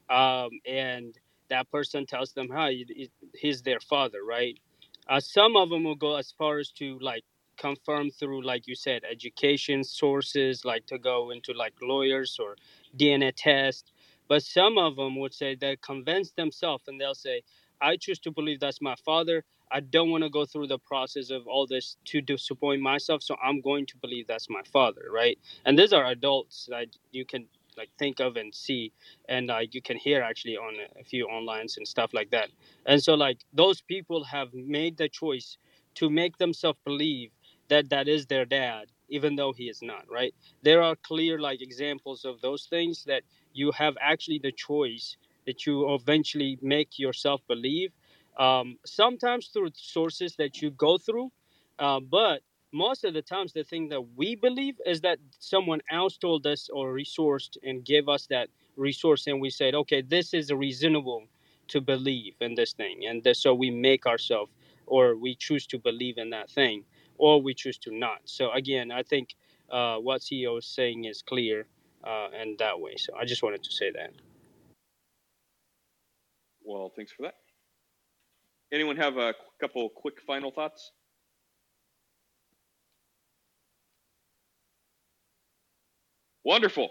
Speaker 14: um, and that person tells them, "Hi, he's their father," right? Uh, some of them will go as far as to like confirm through like you said education sources like to go into like lawyers or dna test but some of them would say they convince themselves and they'll say i choose to believe that's my father. I don't want to go through the process of all this to disappoint myself so i'm going to believe that's my father right? And these are adults that you can like think of and see and uh, you can hear actually on a few onlines and stuff like that. And so like those people have made the choice to make themselves believe that that is their dad even though he is not right? There are clear like examples of those things that you have actually the choice that you eventually make yourself believe um, sometimes through sources that you go through uh, but most of the times the thing that we believe is that someone else told us or resourced and gave us that resource and we said okay this is reasonable to believe in this thing and so we make ourselves or we choose to believe in that thing or we choose to not. So again, I think uh, what CEO is saying is clear uh, and that way. So I just wanted to say that.
Speaker 1: Well, thanks for that. Anyone have a couple quick final thoughts? Wonderful.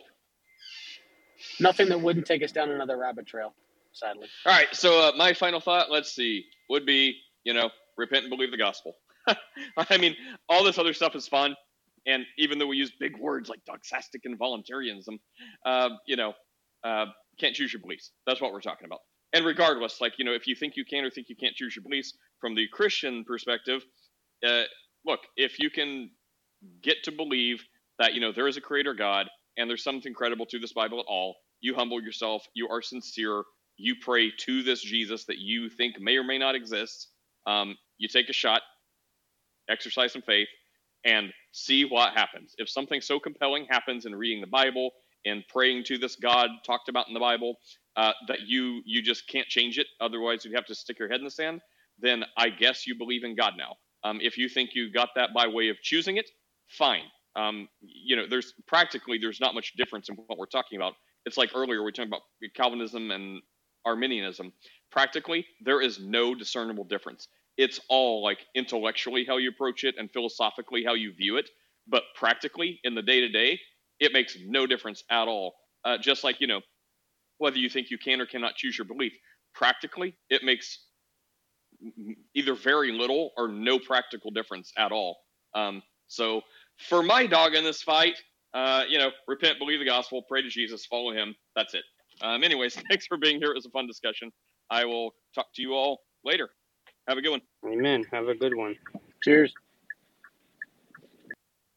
Speaker 11: Nothing that wouldn't take us down another rabbit trail, sadly.
Speaker 1: All right. So uh, my final thought, let's see, would be you know repent and believe the gospel. *laughs* I mean, all this other stuff is fun, and even though we use big words like doxastic involuntarism, uh, you know, uh, can't choose your beliefs. That's what we're talking about. And regardless, like you know, if you think you can or think you can't choose your beliefs from the Christian perspective, uh, look, if you can get to believe that you know there is a Creator God and there's something credible to this Bible at all, you humble yourself, you are sincere, you pray to this Jesus that you think may or may not exist. Um, you take a shot, exercise some faith, and see what happens. If something so compelling happens in reading the Bible and praying to this God talked about in the Bible uh, that you you just can't change it, otherwise you'd have to stick your head in the sand. Then I guess you believe in God now. Um, if you think you got that by way of choosing it, fine. Um, you know, there's practically there's not much difference in what we're talking about. It's like earlier we talking about Calvinism and Arminianism. Practically, there is no discernible difference it's all like intellectually how you approach it and philosophically how you view it but practically in the day to day it makes no difference at all. Uh, just like you know whether you think you can or cannot choose your belief practically it makes either very little or no practical difference at all. Um, so for my dog in this fight uh, you know repent believe the gospel pray to jesus follow him that's it. Um, anyways *laughs* thanks for being here. It was a fun discussion. I will talk to you all later have a good one.
Speaker 14: Amen. Have a good one.
Speaker 11: Cheers.